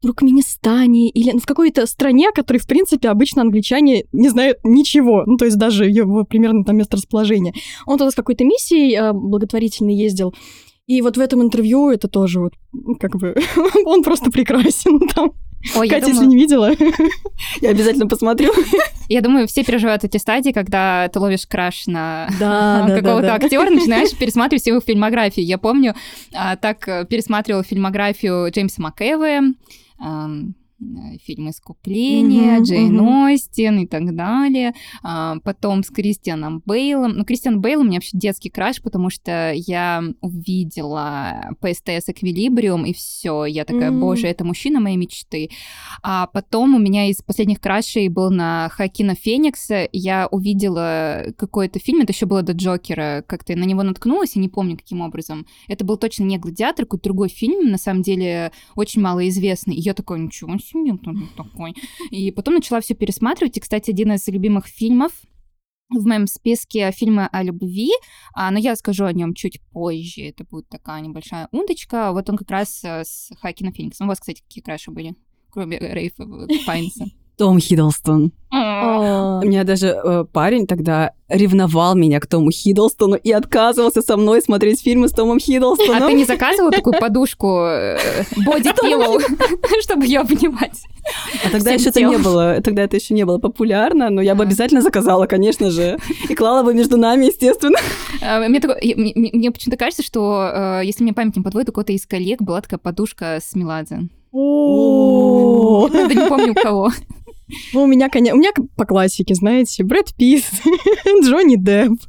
Туркменистане или ну, в какой-то стране, о которой, в принципе, обычно англичане не знают ничего, ну, то есть даже его примерно там место расположения. Он туда с какой-то миссией а, благотворительной ездил, и вот в этом интервью это тоже вот, как бы, он просто прекрасен там. Ой, Катя, если думаю, не видела. Я обязательно посмотрю. я думаю, все переживают эти стадии, когда ты ловишь краш на Да, да, какого-то да, актера, начинаешь пересматривать их фильмографию. Я помню, а, так э, пересматривала фильмографию Джеймса МакЭвоя, ам, э, фильм «Искупление», Мгм, Джейн мгм. Остин и так далее. А, Потом с Кристианом Бейлом. Ну, Кристиан Бейл у меня вообще детский краш, потому что я увидела по СТС «Эквилибриум», и все, я такая, М. боже, это мужчина моей мечты. А потом у меня из последних крашей был на Хакина Феникса. Я увидела какой-то фильм, это еще было до Джокера, как-то я на него наткнулась, и не помню, каким образом. Это был точно не «Гладиатор», какой-то другой фильм, на самом деле очень малоизвестный. И я такая, ничего себе, кто тут такой. И потом начала все пересматривать. И, кстати, один из любимых фильмов в моем списке фильмы о любви, а, но я скажу о нем чуть позже. Это будет такая небольшая удочка. Вот он как раз э, с Хакином Фениксом. У вас, кстати, какие краши были? Кроме Рейфа Файнса. Том Хиддлстон. А, У меня даже э, парень тогда ревновал меня к Тому Хиддлстону и отказывался со мной смотреть фильмы с Томом А Хиддлстоном. ты не заказывала такую подушку э, боди пилоу, чтобы ее обнимать? А тогда еще это не было, тогда это еще не было популярно, но я бы А. обязательно заказала, конечно же, и клала бы между нами, естественно. А, Мне, почему-то кажется, что э, если мне память не подводит, у кого-то из коллег была такая подушка с Меладзе. о. Правда, не помню у кого. Ну, у меня, конечно, у меня по классике, знаете, Брэд Питт, Джонни Депп.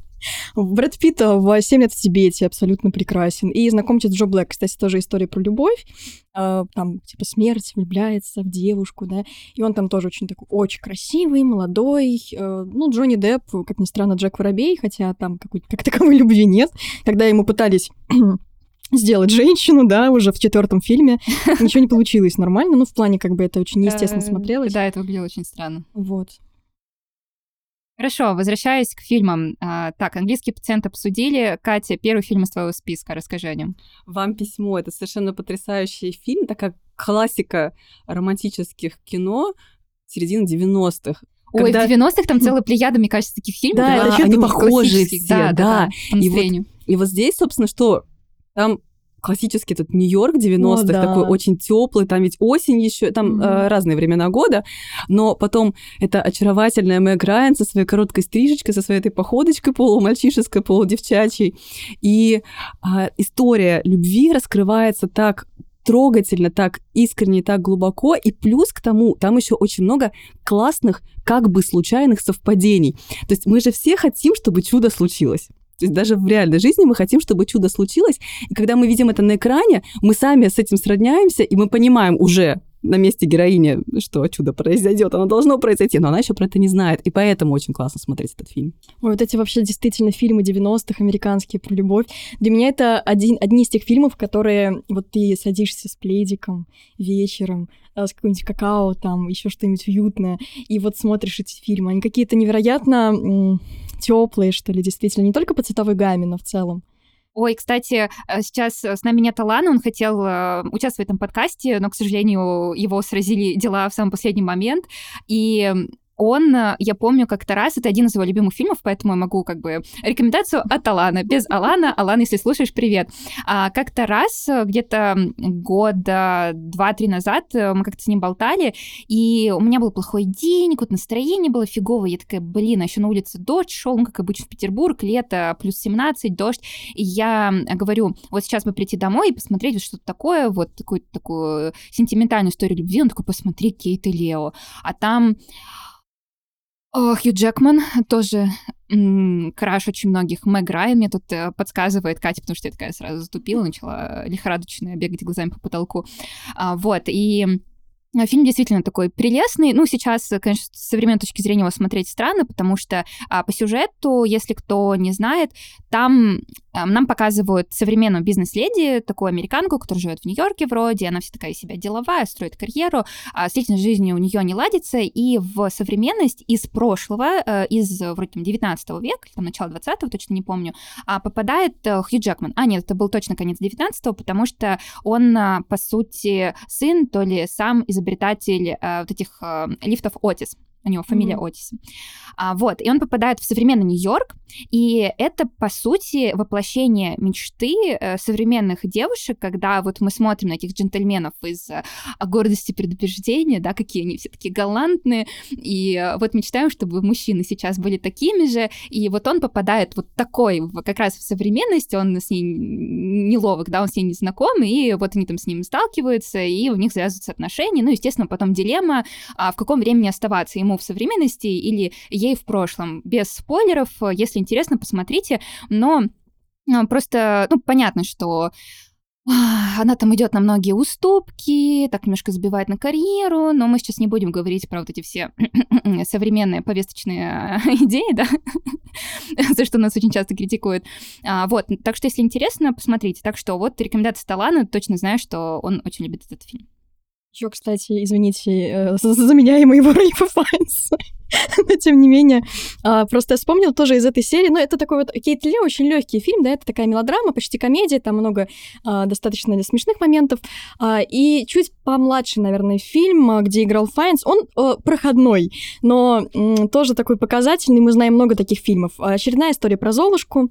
Брэд Питт в «Семь лет в Тибете» абсолютно прекрасен. И знакомьтесь Джо Блэк, кстати, тоже история про любовь. А, Там, типа, смерть влюбляется в девушку, да. И он там тоже очень такой, очень красивый, молодой. Э, Ну, Джонни Депп, как ни странно, Джек Воробей, хотя там какой-то как таковой любви нет. Когда ему пытались сделать женщину, да, уже в четвертом фильме, ничего не получилось нормально. Ну, в плане, как бы, это очень неестественно смотрелось. Да, это выглядело очень странно. Вот. Хорошо, возвращаясь к фильмам. А, Так, английский пациент обсудили. Катя, первый фильм из твоего списка, расскажи о нем. Вам письмо. Это совершенно потрясающий фильм, такая классика романтических кино середины 90-х. Ой, Когда- в 90-х там целая плеяда, мне кажется, таких фильмов. Да, было это они похожие классических. все, да, да, да. по И вот. И вот здесь, собственно, что? Там классический этот Нью-Йорк 90-х, О, да. такой очень теплый, там ведь осень еще, там Мгм. э, разные времена года, но потом это очаровательная Мэг Райан со своей короткой стрижечкой, со своей этой походочкой полумальчишеской, полудевчачьей, и а, история любви раскрывается так трогательно, так искренне, так глубоко, и плюс к тому, там еще очень много классных, как бы случайных совпадений. То есть мы же все хотим, чтобы чудо случилось. То есть даже в реальной жизни мы хотим, чтобы чудо случилось. И когда мы видим это на экране, мы сами с этим сродняемся, и мы понимаем уже на месте героини, что чудо произойдет, оно должно произойти, но она еще про это не знает. И поэтому очень классно смотреть этот фильм. Ой, вот эти вообще действительно фильмы 90-х, американские, про любовь. Для меня это один, одни из тех фильмов, которые вот ты садишься с пледиком вечером, а, с какой-нибудь какао, там, еще что-нибудь уютное, и вот смотришь эти фильмы. Они какие-то невероятно теплые, что ли, действительно, не только по цветовой гамме, но в целом. Ой, кстати, э, сейчас э, с нами нет Алана, он хотел э, участвовать в этом подкасте, но, к сожалению, его сразили дела в самый последний момент. И он, э, я помню, как-то раз, это один из его любимых фильмов, поэтому я могу как бы рекомендацию от Алана. Без Алана, Алан, если слушаешь, привет. А, как-то раз, э, где-то года два-три назад, э, мы как-то с ним болтали, и у меня был плохой день, вот настроение было фиговое, я такая, блин, а еще на улице дождь шел, ну, как обычно в Петербург, лето, плюс 17, дождь, и я говорю, вот сейчас бы прийти домой и посмотреть вот что-то такое, вот такую, такую сентиментальную историю любви. Он такой, посмотри Кейт и Лео. А там Хью Джекман тоже краш очень многих. Мэг Райан мне тут э, подсказывает, Катя, потому что я такая сразу затупила, начала лихорадочно бегать глазами по потолку. А, вот, и Фильм действительно такой прелестный. Ну, сейчас, э, конечно, с современной точки зрения его смотреть странно, потому что а, по сюжету, если кто не знает, там нам показывают современную бизнес-леди, такую американку, которая живет в Нью-Йорке вроде, она вся такая себя деловая, строит карьеру, а с личной жизнью у нее не ладится, и в современность из прошлого, э, из вроде там 19 века, там начала 20-го, точно не помню, а, попадает э, Хью Джекман. А, нет, это был точно конец 19-го, потому что он, а, по сути, сын, то ли сам изобретатель э, вот этих лифтов Отис. У него фамилия Мгм. Отис. А, вот, и он попадает в современный Нью-Йорк, и это, по сути, воплощение мечты э, современных девушек, когда вот мы смотрим на этих джентльменов из э, гордости предубеждения, да, какие они все такие галантные, и э, вот мечтаем, чтобы мужчины сейчас были такими же, и вот он попадает вот такой как раз в современность, он с ней неловок, да, он с ней не знаком, и вот они там с ним сталкиваются, и у них завязываются отношения, ну, естественно, потом дилемма, а в каком времени оставаться, ему в современности или ей в прошлом. Без спойлеров, э, если интересно, посмотрите, но а, просто, ну, понятно, что а, она там идет на многие уступки, так немножко забивает на карьеру, но мы сейчас не будем говорить про вот эти все современные повесточные идеи, да, за что нас очень часто критикуют. А, вот, так что, если интересно, посмотрите. Так что вот рекомендация Талана, точно знаю, что он очень любит этот фильм. Еще, кстати, извините э, за за меня и моего. Но тем не менее, а, просто я вспомнила тоже из этой серии. Ну, это такой вот Кейт Ли, очень легкий фильм, да, это такая мелодрама, почти комедия, там много а, достаточно смешных моментов. А, и чуть помладше, наверное, фильм, где играл Файнс, он а, проходной, но тоже такой показательный. Мы знаем много таких фильмов. Очередная история про Золушку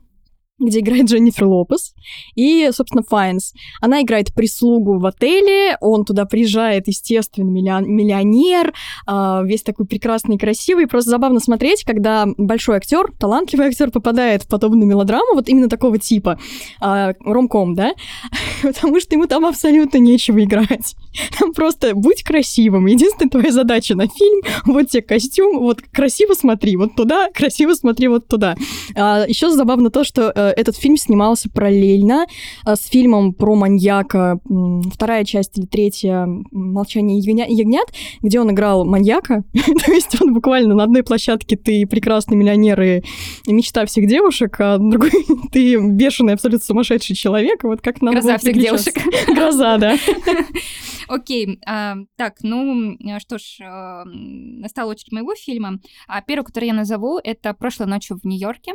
где играет Дженнифер Лопес, и, собственно, Файнс. Она играет прислугу в отеле, он туда приезжает, естественно, миллион- миллионер, а, весь такой прекрасный и красивый. Просто забавно смотреть, когда большой актер, талантливый актер попадает в подобную мелодраму, вот именно такого типа, а, ромком, да, потому что ему там абсолютно нечего играть. Там просто будь красивым. Единственная твоя задача на фильм, вот тебе костюм, вот красиво смотри вот туда, красиво смотри вот туда. А, еще забавно то, что э, этот фильм снимался параллельно а, с фильмом про маньяка, м, вторая часть или третья «Молчание ягня- ягнят», где он играл маньяка. То есть он буквально на одной площадке ты прекрасный миллионер и мечта всех девушек, а на другой ты бешеный, абсолютно сумасшедший человек. Вот как надо Гроза всех девушек. Гроза, да. Окей, а, так, ну что ж, э, настала очередь моего фильма. А первый, который я назову, это «Прошлой ночью в Нью-Йорке».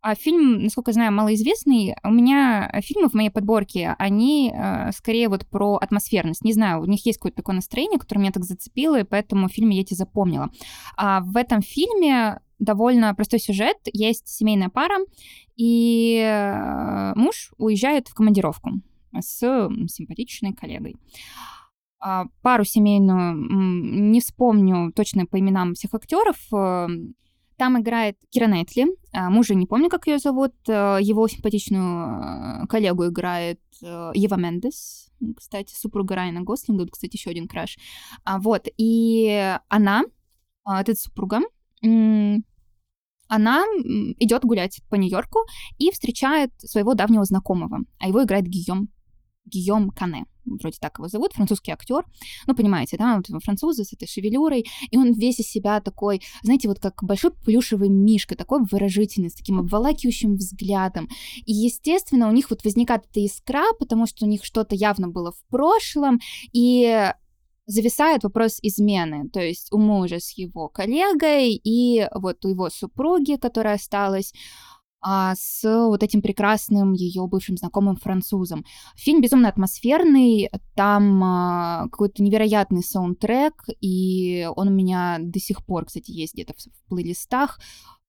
А фильм, насколько знаю, малоизвестный. У меня фильмы в моей подборке, они э, скорее вот про атмосферность. Не знаю, у них есть какое-то такое настроение, которое меня так зацепило, и поэтому фильм я эти запомнила. А в этом фильме довольно простой сюжет. Есть семейная пара, и э, муж уезжает в командировку с симпатичной коллегой. А, Пару семейную, не вспомню точно по именам всех актеров. э, Там играет Кира Найтли, а, мужа не помню, как ее зовут, э, его симпатичную э, коллегу играет Ева Мендес, кстати, супруга Райана Гослинга, кстати, еще один краш. А, Вот, и она, эта супруга, она идет гулять по Нью-Йорку и встречает своего давнего знакомого, а его играет Гийом Гийом Кане, вроде так его зовут, французский актер. Ну, понимаете, да, вот французы с этой шевелюрой, и он весь из себя такой, знаете, вот как большой плюшевый мишка, такой выражительный, с таким обволакивающим взглядом. И, естественно, у них вот возникает эта искра, потому что у них что-то явно было в прошлом, и зависает вопрос измены, то есть у мужа с его коллегой и вот у его супруги, которая осталась, а, с вот этим прекрасным ее бывшим знакомым французом. Фильм безумно атмосферный, там а, какой-то невероятный саундтрек, и он у меня до сих пор, кстати, есть где-то в, в плейлистах.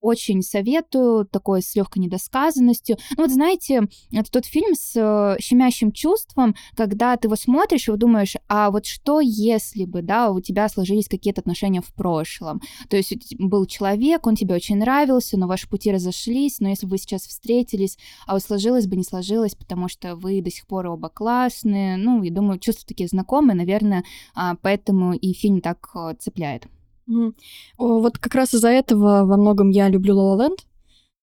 Очень советую, такой с легкой недосказанностью. Ну вот знаете, это тот фильм с э, щемящим чувством, когда ты его смотришь и думаешь, а вот что если бы, да, у тебя сложились какие-то отношения в прошлом? То есть был человек, он тебе очень нравился, но ваши пути разошлись, но если бы вы сейчас встретились, а вот сложилось бы, не сложилось, потому что вы до сих пор оба классные, ну, я думаю, чувства такие знакомые, наверное, а, поэтому и фильм так э, цепляет. Вот как раз из-за этого во многом я люблю Land,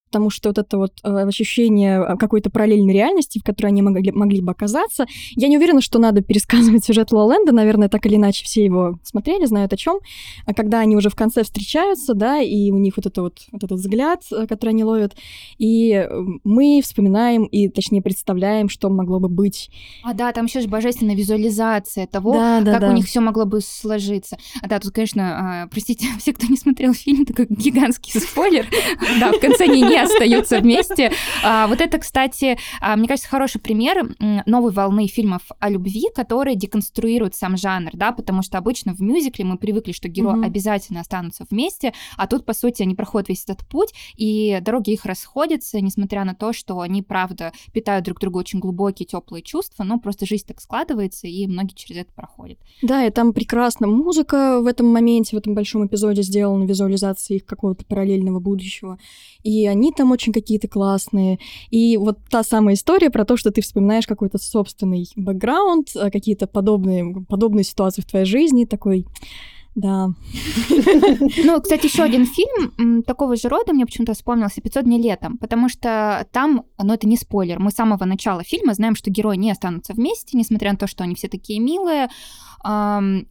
потому что вот это вот э, ощущение э, какой-то параллельной реальности, в которой они могли, могли бы оказаться. Я не уверена, что надо пересказывать сюжет Land, наверное, так или иначе все его смотрели, знают о чем. А когда они уже в конце встречаются, да, и у них вот, это вот, вот этот взгляд, э, который они ловят, и мы вспоминаем, и точнее представляем, что могло бы быть. А да, там еще же божественная визуализация того, да, да, как да. у них все могло бы сложиться. А да, тут, конечно, а, простите, все, кто не смотрел фильм, такой гигантский спойлер. Да, в конце они остаются вместе. А, Вот это, кстати, а, мне кажется, хороший пример новой волны фильмов о любви, которые деконструируют сам жанр, да, потому что обычно в мюзикле мы привыкли, что герои Мгм. обязательно останутся вместе, а тут, по сути, они проходят весь этот путь, и дороги их расходятся, несмотря на то, что они, правда, питают друг другу очень глубокие, теплые чувства, но просто жизнь так складывается, и многие через это проходят. Да, и там прекрасно музыка в этом моменте, в этом большом эпизоде сделана, визуализация их какого-то параллельного будущего. И они там очень какие-то классные. И вот та самая история про то, что ты вспоминаешь какой-то собственный бэкграунд, э, какие-то подобные, подобные ситуации в твоей жизни, такой Да. Ну, кстати, еще один фильм такого же рода мне почему-то вспомнился «500 дней летом», потому что там, ну это не спойлер, мы с самого начала фильма знаем, что герои не останутся вместе, несмотря на то, что они все такие милые,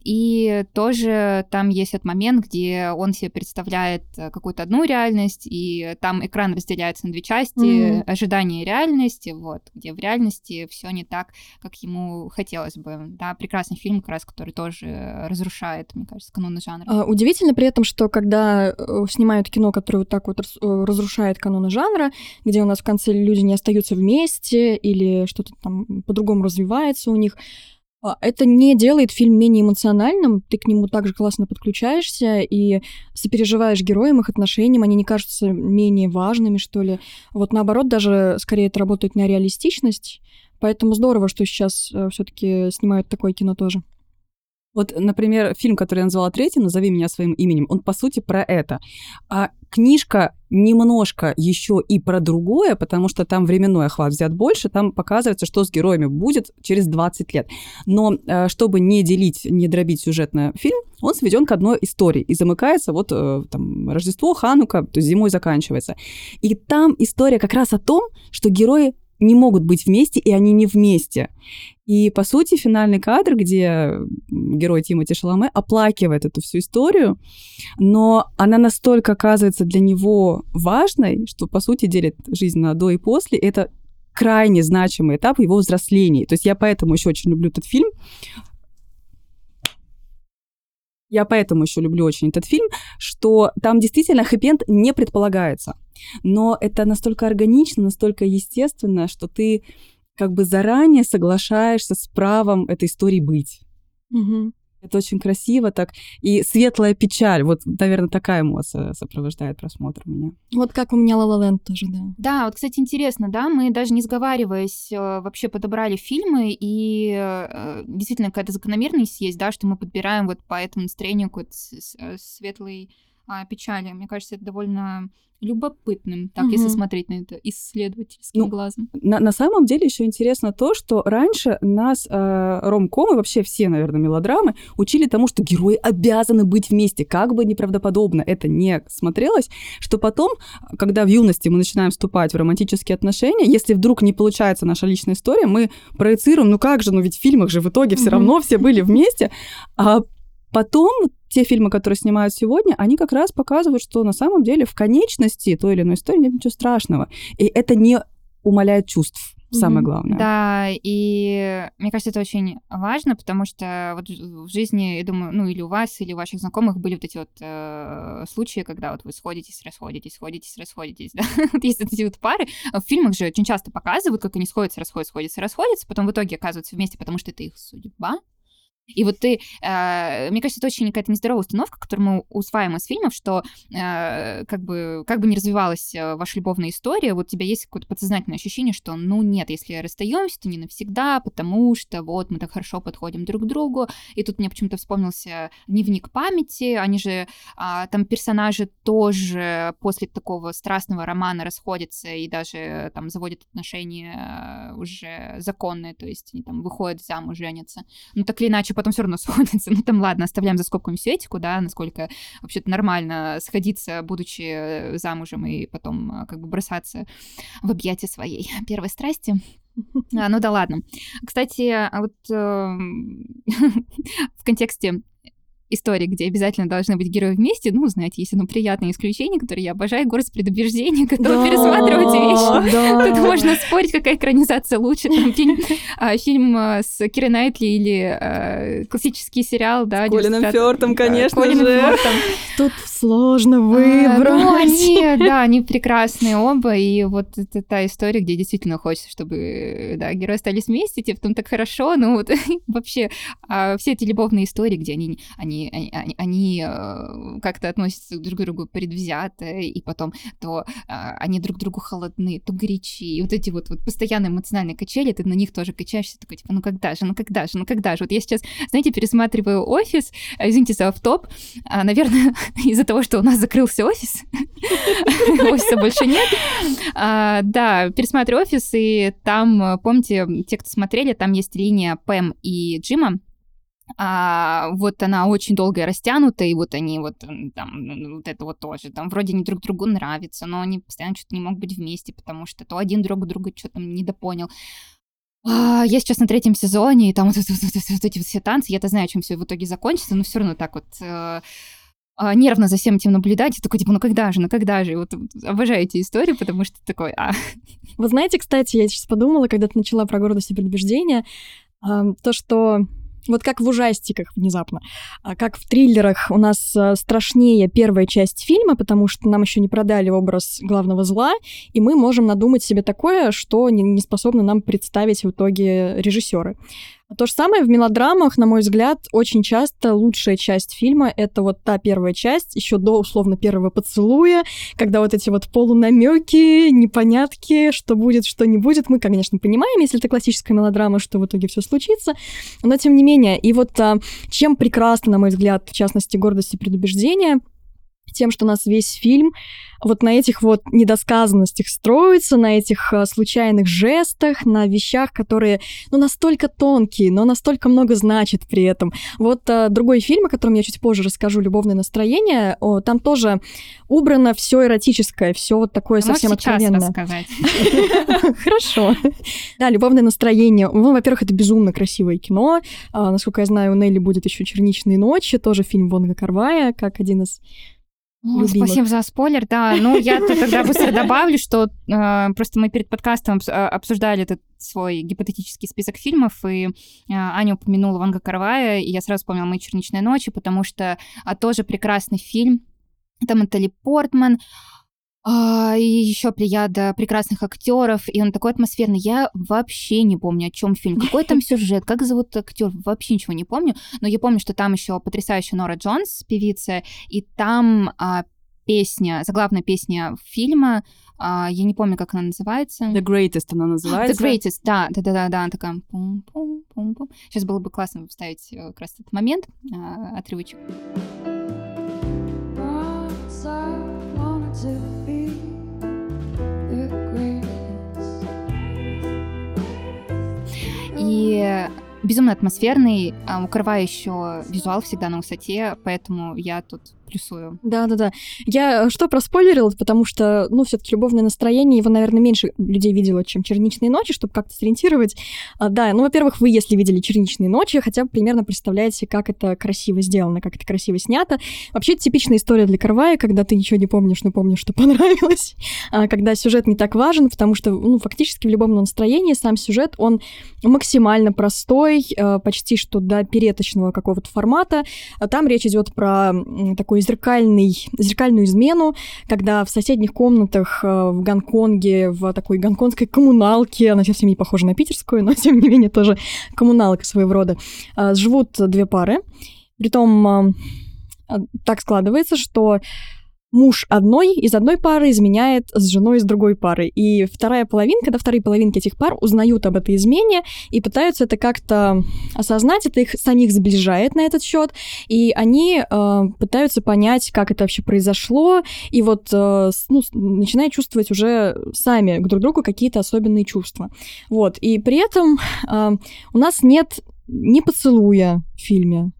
и тоже там есть этот момент, где он себе представляет э, какую-то одну реальность, и там экран разделяется на две части, Мгм. ожидание и реальности, вот, где в реальности все не так, как ему хотелось бы. Да, прекрасный фильм, как раз, который тоже разрушает, мне кажется, каноны жанра. А, Удивительно при этом, что когда э, снимают кино, которое вот так вот э, разрушает каноны жанра, где у нас в конце люди не остаются вместе или что-то там по-другому развивается у них, это не делает фильм менее эмоциональным, ты к нему также классно подключаешься и сопереживаешь героям, их отношениям, они не кажутся менее важными, что ли. Вот наоборот, даже скорее это работает на реалистичность, поэтому здорово, что сейчас все таки снимают такое кино тоже. Вот, например, фильм, который я назвала третьим, «Назови меня своим именем», он, по сути, про это. А книжка немножко еще и про другое, потому что там временной охват взят больше, там показывается, что с героями будет через 20 лет. Но э, чтобы не делить, не дробить сюжетно фильм, он сведен к одной истории и замыкается вот э, там Рождество, Ханука, то есть зимой заканчивается. И там история как раз о том, что герои не могут быть вместе, и они не вместе. И, по сути, финальный кадр, где герой Тимоти Шаломе оплакивает эту всю историю, но она настолько оказывается для него важной, что, по сути, делит жизнь на до и после. Это крайне значимый этап его взросления. То есть я поэтому еще очень люблю этот фильм. Я поэтому еще люблю очень этот фильм, что там действительно хэппи не предполагается. Но это настолько органично, настолько естественно, что ты как бы заранее соглашаешься с правом этой истории быть. Мгм. Это очень красиво так. И светлая печаль. Вот, наверное, такая эмоция сопровождает просмотр у меня. Вот как у меня La La Land тоже, да. Да, вот, кстати, интересно, да, мы даже не сговариваясь э, вообще подобрали фильмы, и э, действительно какая-то закономерность есть, да, что мы подбираем вот по этому настроению какой-то с- печали. Мне кажется, это довольно любопытным, так, если Мгм. смотреть на это исследовательским Ну, глазом. На, на самом деле еще интересно то, что раньше нас э, ромком и вообще все, наверное, мелодрамы учили тому, что герои обязаны быть вместе, как бы неправдоподобно это не смотрелось, что потом, когда в юности мы начинаем вступать в романтические отношения, если вдруг не получается наша личная история, мы проецируем, ну как же, ну ведь в фильмах же в итоге все равно все были вместе, а потом те фильмы, которые снимают сегодня, они как раз показывают, что на самом деле в конечности той или иной истории нет ничего страшного. И это не умаляет чувств, самое главное. Да, и мне кажется, это очень важно, потому что вот в жизни, я думаю, ну или у вас, или у ваших знакомых были вот эти вот э, случаи, когда вот вы сходитесь, расходитесь, сходитесь, расходитесь, да? Вот Есть вот эти вот пары. А В фильмах же очень часто показывают, как они сходятся, расходятся, сходятся, расходятся, потом в итоге оказываются вместе, потому что это их судьба. И вот ты, э, мне кажется, это очень какая-то нездоровая установка, которую мы усваиваем из фильмов, что э, как бы как бы не развивалась э, ваша любовная история, вот у тебя есть какое-то подсознательное ощущение, что ну нет, если расстаемся, то не навсегда, потому что вот мы так хорошо подходим друг к другу. И тут мне почему-то вспомнился дневник памяти, они же а, там персонажи тоже после такого страстного романа расходятся и даже там заводят отношения э, уже законные, то есть они там выходят замуж, женятся. Ну так или иначе потом все равно сходятся. Ну там ладно, оставляем за скобками всю этику, да, насколько вообще-то нормально сходиться, будучи э, замужем, и потом э, как бы бросаться в объятия своей первой страсти. А, ну да ладно. Кстати, а вот эм, в контексте истории, где обязательно должны быть герои вместе, ну, знаете, есть одно приятное исключение, которое я обожаю, город с предубеждения, готова пересматривать вещи. Да. Тут можно спорить, какая экранизация лучше. Там фильм, а, фильм а, с Кирой Найтли или а, классический сериал, да. С Колином 95 Фёртом, да, конечно Колином же. Фёртом. Тут сложно А, Ну, выбрать. они, да, они прекрасные оба, и вот это та история, где действительно хочется, чтобы, да, герои остались вместе, тебе потом так хорошо, ну вот вообще а, все эти любовные истории, где они, они, они, они, они, э, как-то относятся друг к другу предвзято, и потом то а, они друг другу холодны, то горячи, и вот эти вот, вот постоянные эмоциональные качели, ты на них тоже качаешься, такой, типа, ну когда же, ну когда же, ну когда же, вот я сейчас, знаете, пересматриваю офис, а, извините за автоп, а, наверное, из-за того, что у нас закрылся офис, офиса больше нет. А, да, пересматриваю офис, и там, э, помните, те, кто смотрели, там есть линия Пэм и Джима, а, вот она очень долгая растянута, и вот они вот там, вот это вот тоже, там вроде они друг другу нравятся, но они постоянно что-то не могут быть вместе, потому что то один друг друга что-то недопонял. А, я сейчас на третьем сезоне, и там вот, вот, вот, вот, вот эти все танцы, я-то знаю, чем все в итоге закончится, но все равно так вот э, э, нервно за всем этим наблюдать, и такой, типа, ну когда же, ну когда же, и вот обожаю эти истории, потому что такой, а. Вы знаете, кстати, я сейчас подумала, когда ты начала про гордость и предубеждение, э, то, что вот как в ужастиках внезапно, а как в триллерах у нас э, страшнее первая часть фильма, потому что нам еще не продали образ главного зла, и мы можем надумать себе такое, что не, не способны нам представить в итоге режиссеры. То же самое в мелодрамах, на мой взгляд, очень часто лучшая часть фильма — это вот та первая часть, еще до условно первого поцелуя, когда вот эти вот полунамеки, непонятки, что будет, что не будет. Мы, конечно, понимаем, если это классическая мелодрама, что в итоге все случится, но тем не менее. И вот а, чем прекрасно, на мой взгляд, в частности, гордость и предубеждение — тем, что у нас весь фильм вот на этих вот недосказанностях строится, на этих uh, случайных жестах, на вещах, которые, ну, настолько тонкие, но настолько много значит при этом. Вот uh, другой фильм, о котором я чуть позже расскажу, «Любовное настроение», о, там тоже убрано все эротическое, все вот такое Можешь совсем откровенное. Хорошо. Да, «Любовное настроение». Ну, во-первых, это безумно красивое кино. А, Насколько я знаю, у Нелли будет еще «Черничные ночи», тоже фильм Вонга Карвая, как один из любимых. Спасибо за спойлер, да. Ну, я тогда быстро добавлю, что э, просто мы перед подкастом а, обсуждали этот свой гипотетический список фильмов, и э, Аня упомянула Ванга Карвая, и я сразу вспомнила «Мои черничные ночи», потому что а, тоже прекрасный фильм. Там Натали Портман, а, и еще плеяда прекрасных актеров, и он такой атмосферный. Я вообще не помню, о чем фильм, какой там сюжет, как зовут актер, вообще ничего не помню. Но я помню, что там еще потрясающая Нора Джонс, певица, и там а, песня, заглавная песня фильма, а, я не помню, как она называется. The Greatest она The называется. Greatest, да, да, да, да, да, она такая пум пум пум пум Сейчас было бы классно вставить э, как раз этот момент, а, отрывочек. Once I wanted to И безумно атмосферный, а, у визуал всегда на высоте, поэтому я тут плюсую. Да-да-да. Я э, что проспойлерила, потому что, ну, все таки любовное настроение, его, наверное, меньше людей видело, чем «Черничные ночи», чтобы как-то сориентировать. А, да, ну, во-первых, вы, если видели «Черничные ночи», хотя бы примерно представляете, как это красиво сделано, как это красиво снято. Вообще, это типичная история для Карвая, когда ты ничего не помнишь, но помнишь, что понравилось, а, когда сюжет не так важен, потому что, ну, фактически в любовном настроении сам сюжет, он максимально простой, э, почти что до переточного какого-то формата. А Там речь идет про м, такой зеркальный, зеркальную измену, когда в соседних комнатах э, в Гонконге, в такой гонконгской коммуналке, она совсем не похожа на питерскую, но тем не менее тоже коммуналка своего рода, э, живут две пары. Притом э, так складывается, что муж одной из одной пары изменяет с женой из другой пары. И вторая половинка, да, вторые половинки этих пар узнают об этой измене и пытаются это как-то осознать, это их самих сближает на этот счет, и они э, пытаются понять, как это вообще произошло, и вот э, ну, начинают чувствовать уже сами друг другу какие-то особенные чувства. Вот, и при этом э, у нас нет ни поцелуя в фильме,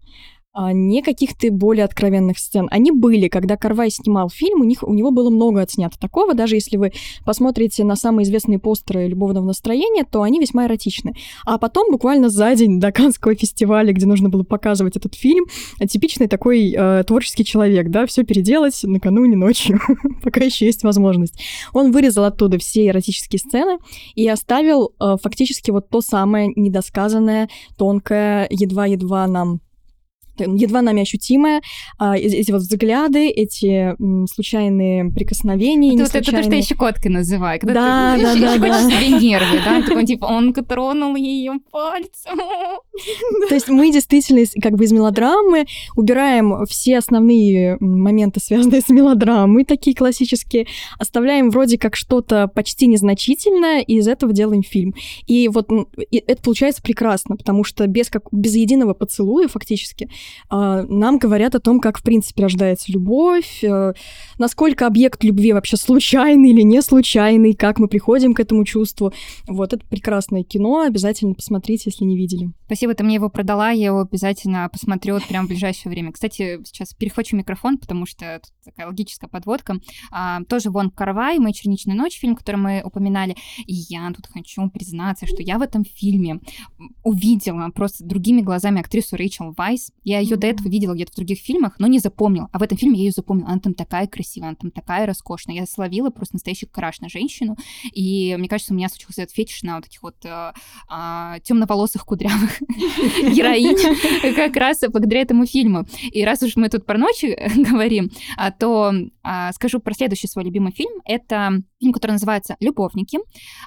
а, не каких-то более откровенных сцен. Они были, когда Карвай снимал фильм, у, них, у него было много отснято такого, даже если вы посмотрите на самые известные постеры любовного настроения, то они весьма эротичны. А потом, буквально за день до Каннского фестиваля, где нужно было показывать этот фильм, типичный такой э, творческий человек, да, все переделать накануне ночью, пока еще есть возможность. Он вырезал оттуда все эротические сцены и оставил э, фактически вот то самое недосказанное, тонкое, едва-едва нам едва нами ощутимое, а, эти вот взгляды, эти случайные прикосновения, Это вот это то, что я случайные. щекоткой называю. Когда Да, ты да, да, да. себе нервы, да? Такой, типа, он тронул ее пальцем. То есть мы действительно как бы из мелодрамы убираем все основные моменты, связанные с мелодрамой, такие классические, оставляем вроде как что-то почти незначительное, и из этого делаем фильм. И вот это получается прекрасно, потому что без, как, без единого поцелуя фактически нам говорят о том, как, в принципе, рождается любовь, э, насколько объект любви вообще случайный или не случайный, как мы приходим к этому чувству. Вот, это прекрасное кино, обязательно посмотрите, если не видели. Спасибо, ты мне его продала, я его обязательно посмотрю вот прямо в ближайшее время. Кстати, сейчас перехвачу микрофон, потому что тут такая логическая подводка. А, тоже Вон Карвай, «Моя черничная ночь», фильм, который мы упоминали. И я тут хочу признаться, что я в этом фильме увидела просто другими глазами актрису Рэйчел Вайс. Я ее до этого видела где-то в других фильмах, но не запомнила. А в этом фильме я ее запомнила. Она там такая красивая, она там такая роскошная. Я словила просто настоящий краш на женщину. И мне кажется, у меня случился этот фетиш на вот таких вот э, а, темноволосых кудрявых героинь как раз благодаря этому фильму. И раз уж мы тут про ночи говорим, а, то а, скажу про следующий свой любимый фильм. Это фильм, который называется «Любовники».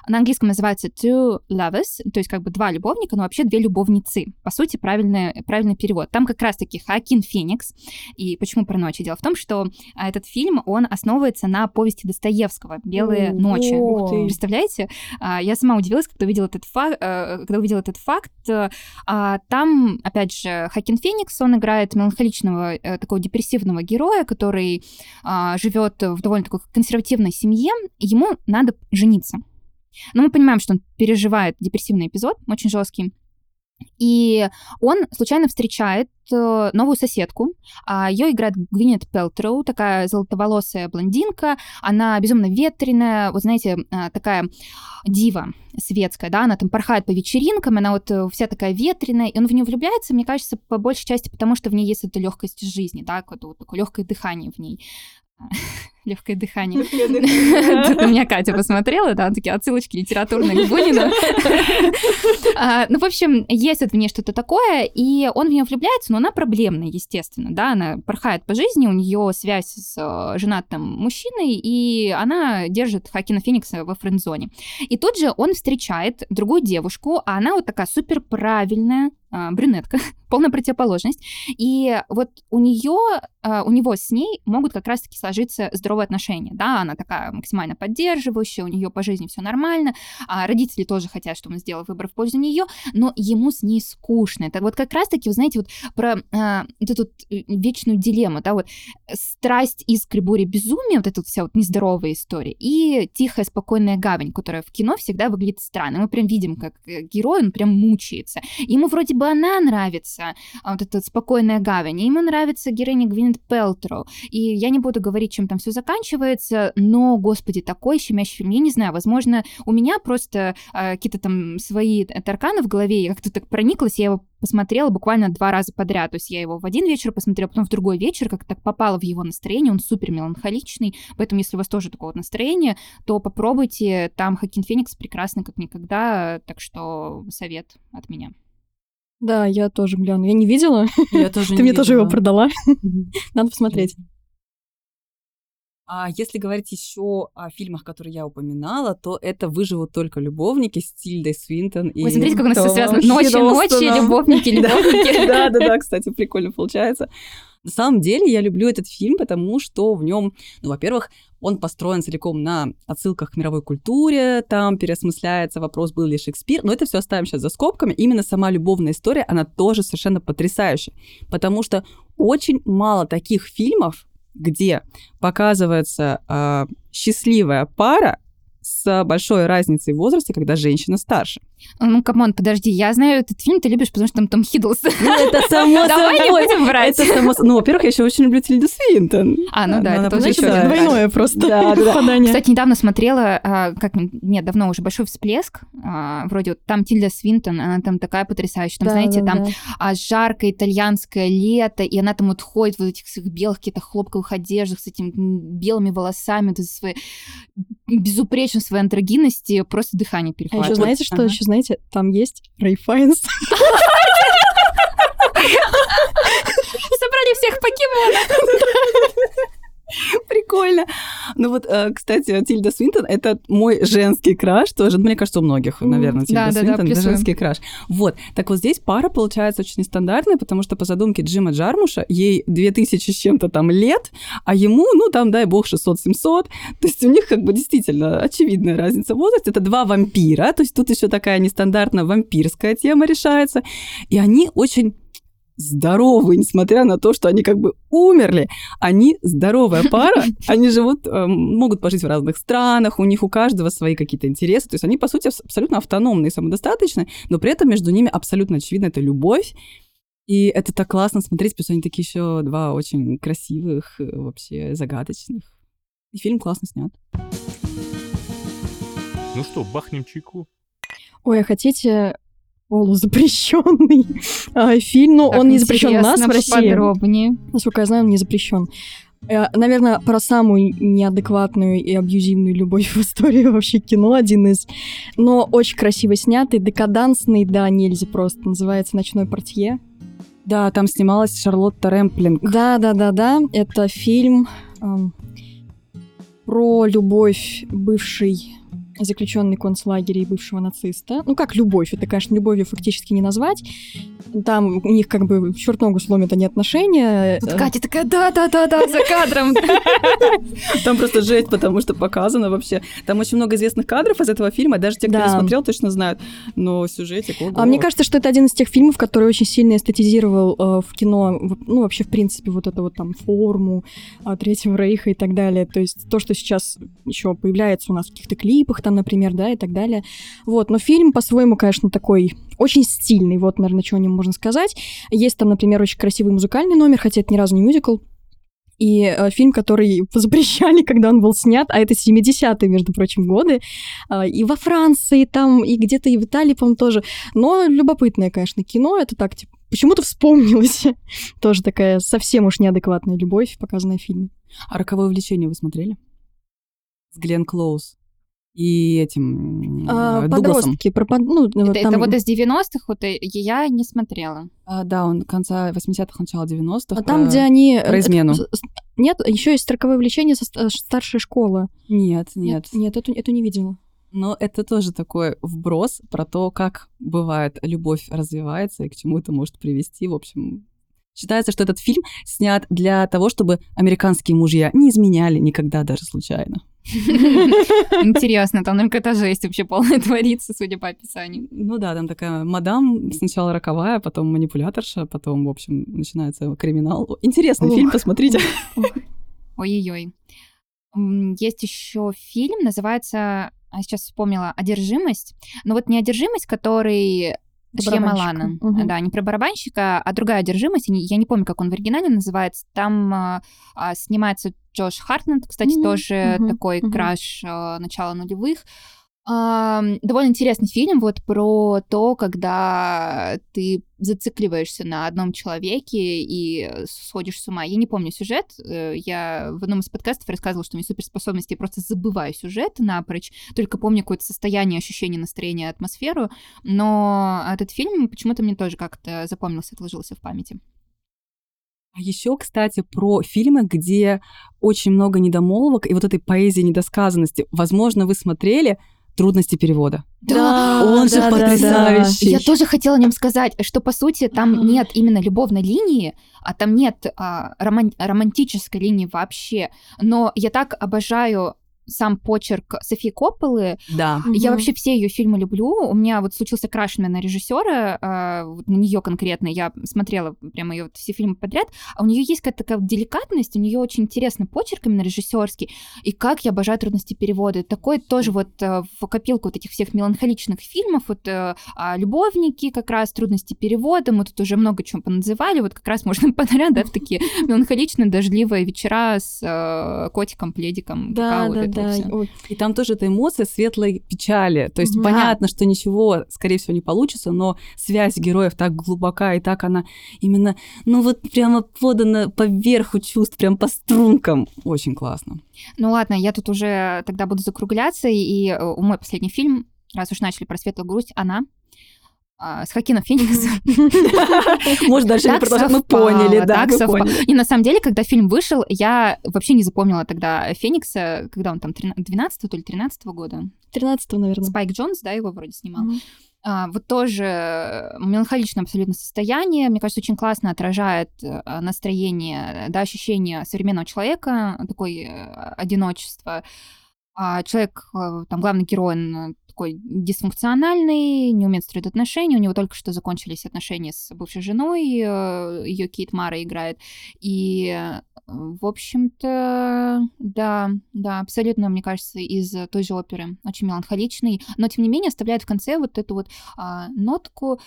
На английском называется «Two Lovers», то есть как бы два любовника, но вообще две любовницы. По сути, правильный, правильный перевод. Там как раз-таки Хакин Феникс. И почему про ночи? Дело в том, что а, этот фильм, он основывается на повести Достоевского «Белые О, ночи». ты. Представляете? А, Я сама удивилась, когда увидела этот, факт, когда увидела этот факт. А, Там, опять же, Хакин Феникс, он играет меланхоличного, э, такого депрессивного героя, который живет в довольно такой консервативной семье, ему надо жениться. Но мы понимаем, что он переживает депрессивный эпизод, очень жесткий. И он случайно встречает э, новую соседку. А Ее играет Гвинет Пелтроу, такая золотоволосая блондинка. Она безумно ветреная, вот знаете, э, такая дива светская, да, она там порхает по вечеринкам, она вот э, вся такая ветреная, и он в нее влюбляется, мне кажется, по большей части потому, что в ней есть эта легкость жизни, да, какое-то вот такое легкое дыхание в ней. Легкое дыхание. Тут на меня Катя посмотрела, да, такие отсылочки литературные к Бунину. А, Ну, в общем, есть вот в ней что-то такое, и он в нее влюбляется, но она проблемная, естественно, да, она порхает по жизни, у нее связь с э, женатым мужчиной, и она держит Хакина Феникса во френд-зоне. И тут же он встречает другую девушку, а она вот такая супер правильная, а, брюнетка, полная противоположность. И вот у нее, а, у него с ней могут как раз-таки сложиться здоровые отношения. Да, она такая максимально поддерживающая, у нее по жизни все нормально, а родители тоже хотят, чтобы он сделал выбор в пользу нее, но ему с ней скучно. Это вот как раз-таки, вы знаете, вот про а, вот эту э, вечную дилемму, да, вот страсть, искры, буря, безумие, вот эта вот вся вот нездоровая история, и тихая, спокойная гавань, которая в кино всегда выглядит странно. Мы прям видим, как э, герой, он прям мучается. Ему вроде бы она нравится, а вот эта спокойная гавань, ему нравится героиня Гвинет Пелтроу. И я не буду говорить, чем там все заканчивается, но, господи, такой щемящий фильм, я не знаю, возможно, у меня просто э, какие-то там свои тарканы в голове, я как-то так прониклась, я его посмотрела буквально два раза подряд. То есть я его в один вечер посмотрела, потом в другой вечер, как так попала в его настроение. Он супер меланхоличный. Поэтому, если у вас тоже такое вот настроение, то попробуйте. Там Хакин Феникс прекрасный как никогда. Так что совет от меня. Да, я тоже гляну. Я не видела. Я тоже Ты не мне тоже его видела. продала. Надо посмотреть. А если говорить еще о фильмах, которые я упоминала, то это «Выживут только любовники» с Тильдой Свинтон и Вы смотрите, как у нас все связано. Ночи, ночи, любовники, любовники. Да, да, да, кстати, прикольно получается. На самом деле я люблю этот фильм, потому что в нем, ну, во-первых, он построен целиком на отсылках к мировой культуре, там переосмысляется вопрос, был ли Шекспир, но это все оставим сейчас за скобками. Именно сама любовная история, она тоже совершенно потрясающая, потому что очень мало таких фильмов, где показывается а, счастливая пара с большой разницей в возрасте, когда женщина старше. Ну, come on, подожди, я знаю этот фильм, ты любишь, потому что там Том Хиддлстон. Ну, это само Давай не будем врать. Это само с- Ну, во-первых, я еще очень люблю Тильду Свинтон. А, ну да, Она это тоже еще двойное просто Да, да, да. попадание. Кстати, недавно смотрела, а, как, нет, давно уже, «Большой всплеск», а, вроде вот там Тильда Свинтон, она там такая потрясающая, там, знаете, там а, жаркое итальянское лето, и она там вот ходит в этих своих белых каких-то хлопковых одеждах с этими белыми волосами, вот своей безупречно своей андрогинности, просто дыхание А перехватывает. еще знаете, что? Еще знаете, там есть Рэй Файнс. Собрали всех покемонов! Прикольно. Ну вот, э, кстати, Тильда Свинтон — это мой женский краш тоже. Ну, Мне кажется, у многих, наверное, Тильда да-да-да, Свинтон — это плюсую. женский краш. Вот. Так вот здесь пара получается очень нестандартная, потому что по задумке Джима Джармуша ей 2000 с чем-то там лет, а ему, ну, там, дай бог, 600-700. То есть у них как бы действительно очевидная разница в возрасте. Это два вампира, то есть тут еще такая нестандартная вампирская тема решается. И они очень здоровые, несмотря на то, что они как бы умерли. Они здоровая пара, они живут, э, могут пожить в разных странах, у них у каждого свои какие-то интересы. То есть они, по сути, абс- абсолютно автономные и самодостаточные, но при этом между ними абсолютно очевидно это любовь. И это так классно смотреть, потому что они такие еще два очень красивых, э, вообще загадочных. И фильм классно снят. Ну что, бахнем чайку? Ой, а хотите полузапрещенный а, фильм? Ну, Так он не запрещен у нас в России. Подробнее. Насколько я знаю, он не запрещен. Э, Наверное, про самую неадекватную и абьюзивную любовь в истории вообще кино один из. Но очень красиво снятый, декадансный, да, нельзя просто. Называется «Ночной портье». Да, там снималась Шарлотта Рэмплинг. Да, да, да, да. Это фильм эм, про любовь бывшей заключенной концлагеря и бывшего нациста. Ну, как любовь, это, конечно, любовью фактически не назвать. Там у них как бы черт ногу сломят они отношения. Тут Э, Катя такая, да-да-да-да, за кадром. Там просто жесть, потому что показано вообще. Там очень много известных кадров из этого фильма, даже те, кто не смотрел, точно знают. Но сюжетик. А мне кажется, что это один из тех фильмов, который очень сильно эстетизировал э, в кино, в- ну, вообще, в принципе, вот эту вот там форму а, Третьего Рейха и так далее. То есть то, что сейчас еще появляется у нас в каких-то клипах, там, например, да, и так далее. Вот, но фильм по-своему, конечно, такой очень стильный, вот, наверное, что о нем можно сказать. Есть там, например, очень красивый музыкальный номер, хотя это ни разу не мюзикл. И э, фильм, который запрещали, когда он был снят, а это 70-е, между прочим, годы, а, и во Франции там, и где-то и в Италии, по-моему, тоже. Но любопытное, конечно, кино, это так, типа, почему-то вспомнилось. Тоже такая совсем уж неадекватная любовь, показанная в фильме. А «Роковое влечение» вы смотрели? С Глен Клоуз. И этим... А, э, Дугласом. подростки, пропад- ну, Это там- это вот из 90-х, вот э, я не смотрела. А, да, он конца 80-х, начала 90-х. А там, про- где они... про измену. э, Нет, еще есть строковое влечение со ст- старшей школы. Нет, нет. Нет, эту, эту не видела. Но это тоже такой вброс про то, как бывает любовь развивается и к чему это может привести. В общем, считается, что этот фильм снят для того, чтобы американские мужья не изменяли никогда даже случайно. Интересно, там наверное, какая-то жесть вообще полная творится, судя по описанию. Ну да, там такая мадам, сначала роковая, потом манипуляторша, потом, в общем, начинается криминал. Интересный Ух. фильм, посмотрите. Ой-ой-ой. Есть еще фильм, называется, а сейчас вспомнила, «Одержимость». Но вот не «Одержимость», который. Шьямалана. Мгм. Да, не про барабанщика, а другая одержимость. Я не- Я не помню, как он в оригинале называется. Там а, а, снимается Джош Хартнет, кстати, Мгм, тоже мгм, такой мгм. краш а, начала нулевых. Ам, довольно интересный фильм вот про то, когда ты зацикливаешься на одном человеке и э, сходишь с ума. Я не помню сюжет. э, Я в одном из подкастов рассказывала, что у меня суперспособности, я просто забываю сюжет напрочь, только помню какое-то состояние, ощущение, настроение, атмосферу. Но этот фильм почему-то мне тоже как-то запомнился, отложился в памяти. А еще, кстати, про фильмы, где очень много недомолвок и вот этой поэзии недосказанности. Возможно, вы смотрели «Трудности перевода». Да, он же да, да, да. потрясающий. Я тоже хотела о нем сказать, что по сути там Ага. нет именно любовной линии, а там нет а, роман- романтической линии вообще. Но я так обожаю сам почерк Софии Копполы. Да. Я вообще все ее фильмы люблю. У меня вот случился краш на режиссера, а, вот на нее конкретно. Я смотрела прямо ее вот все фильмы подряд. А у нее есть какая-то такая деликатность, у нее очень интересный почерк именно режиссерский. И как я обожаю трудности перевода. Такой тоже вот э, в копилку вот этих всех меланхоличных фильмов, вот э, а, любовники как раз, трудности перевода. Мы тут уже много чего поназывали. Вот как раз можно подряд, да, в такие меланхоличные, дождливые вечера с э, котиком, пледиком, Да, да, да. Ой, И там тоже эта эмоция светлой печали. То есть Мгм. понятно, что ничего, скорее всего, не получится, но связь героев так глубока, и так она именно, ну вот прямо подана поверху чувств, прям по стрункам. Очень классно. Ну ладно, я тут уже тогда буду закругляться, и э, мой последний фильм, раз уж начали про светлую грусть, она а, с Хакином Фениксом. Может, дальше не продолжать. Мы поняли, да. И на самом деле, когда фильм вышел, я вообще не запомнила тогда Феникса, когда он там 12 то ли 13 года. 13 наверное. Спайк Джонс, да, его вроде снимал. А, вот тоже э, меланхоличное абсолютно состояние. Мне кажется, очень классно отражает э, настроение, да, ощущение современного человека, такое э, одиночество. А человек, там, главный герой, он такой дисфункциональный, не умеет строить отношения, у него только что закончились отношения с бывшей женой, ее Кит Мара играет, и, э, в общем-то, да, да, абсолютно, мне кажется, из той же оперы, очень меланхоличный, но, тем не менее, оставляет в конце вот эту вот а, нотку,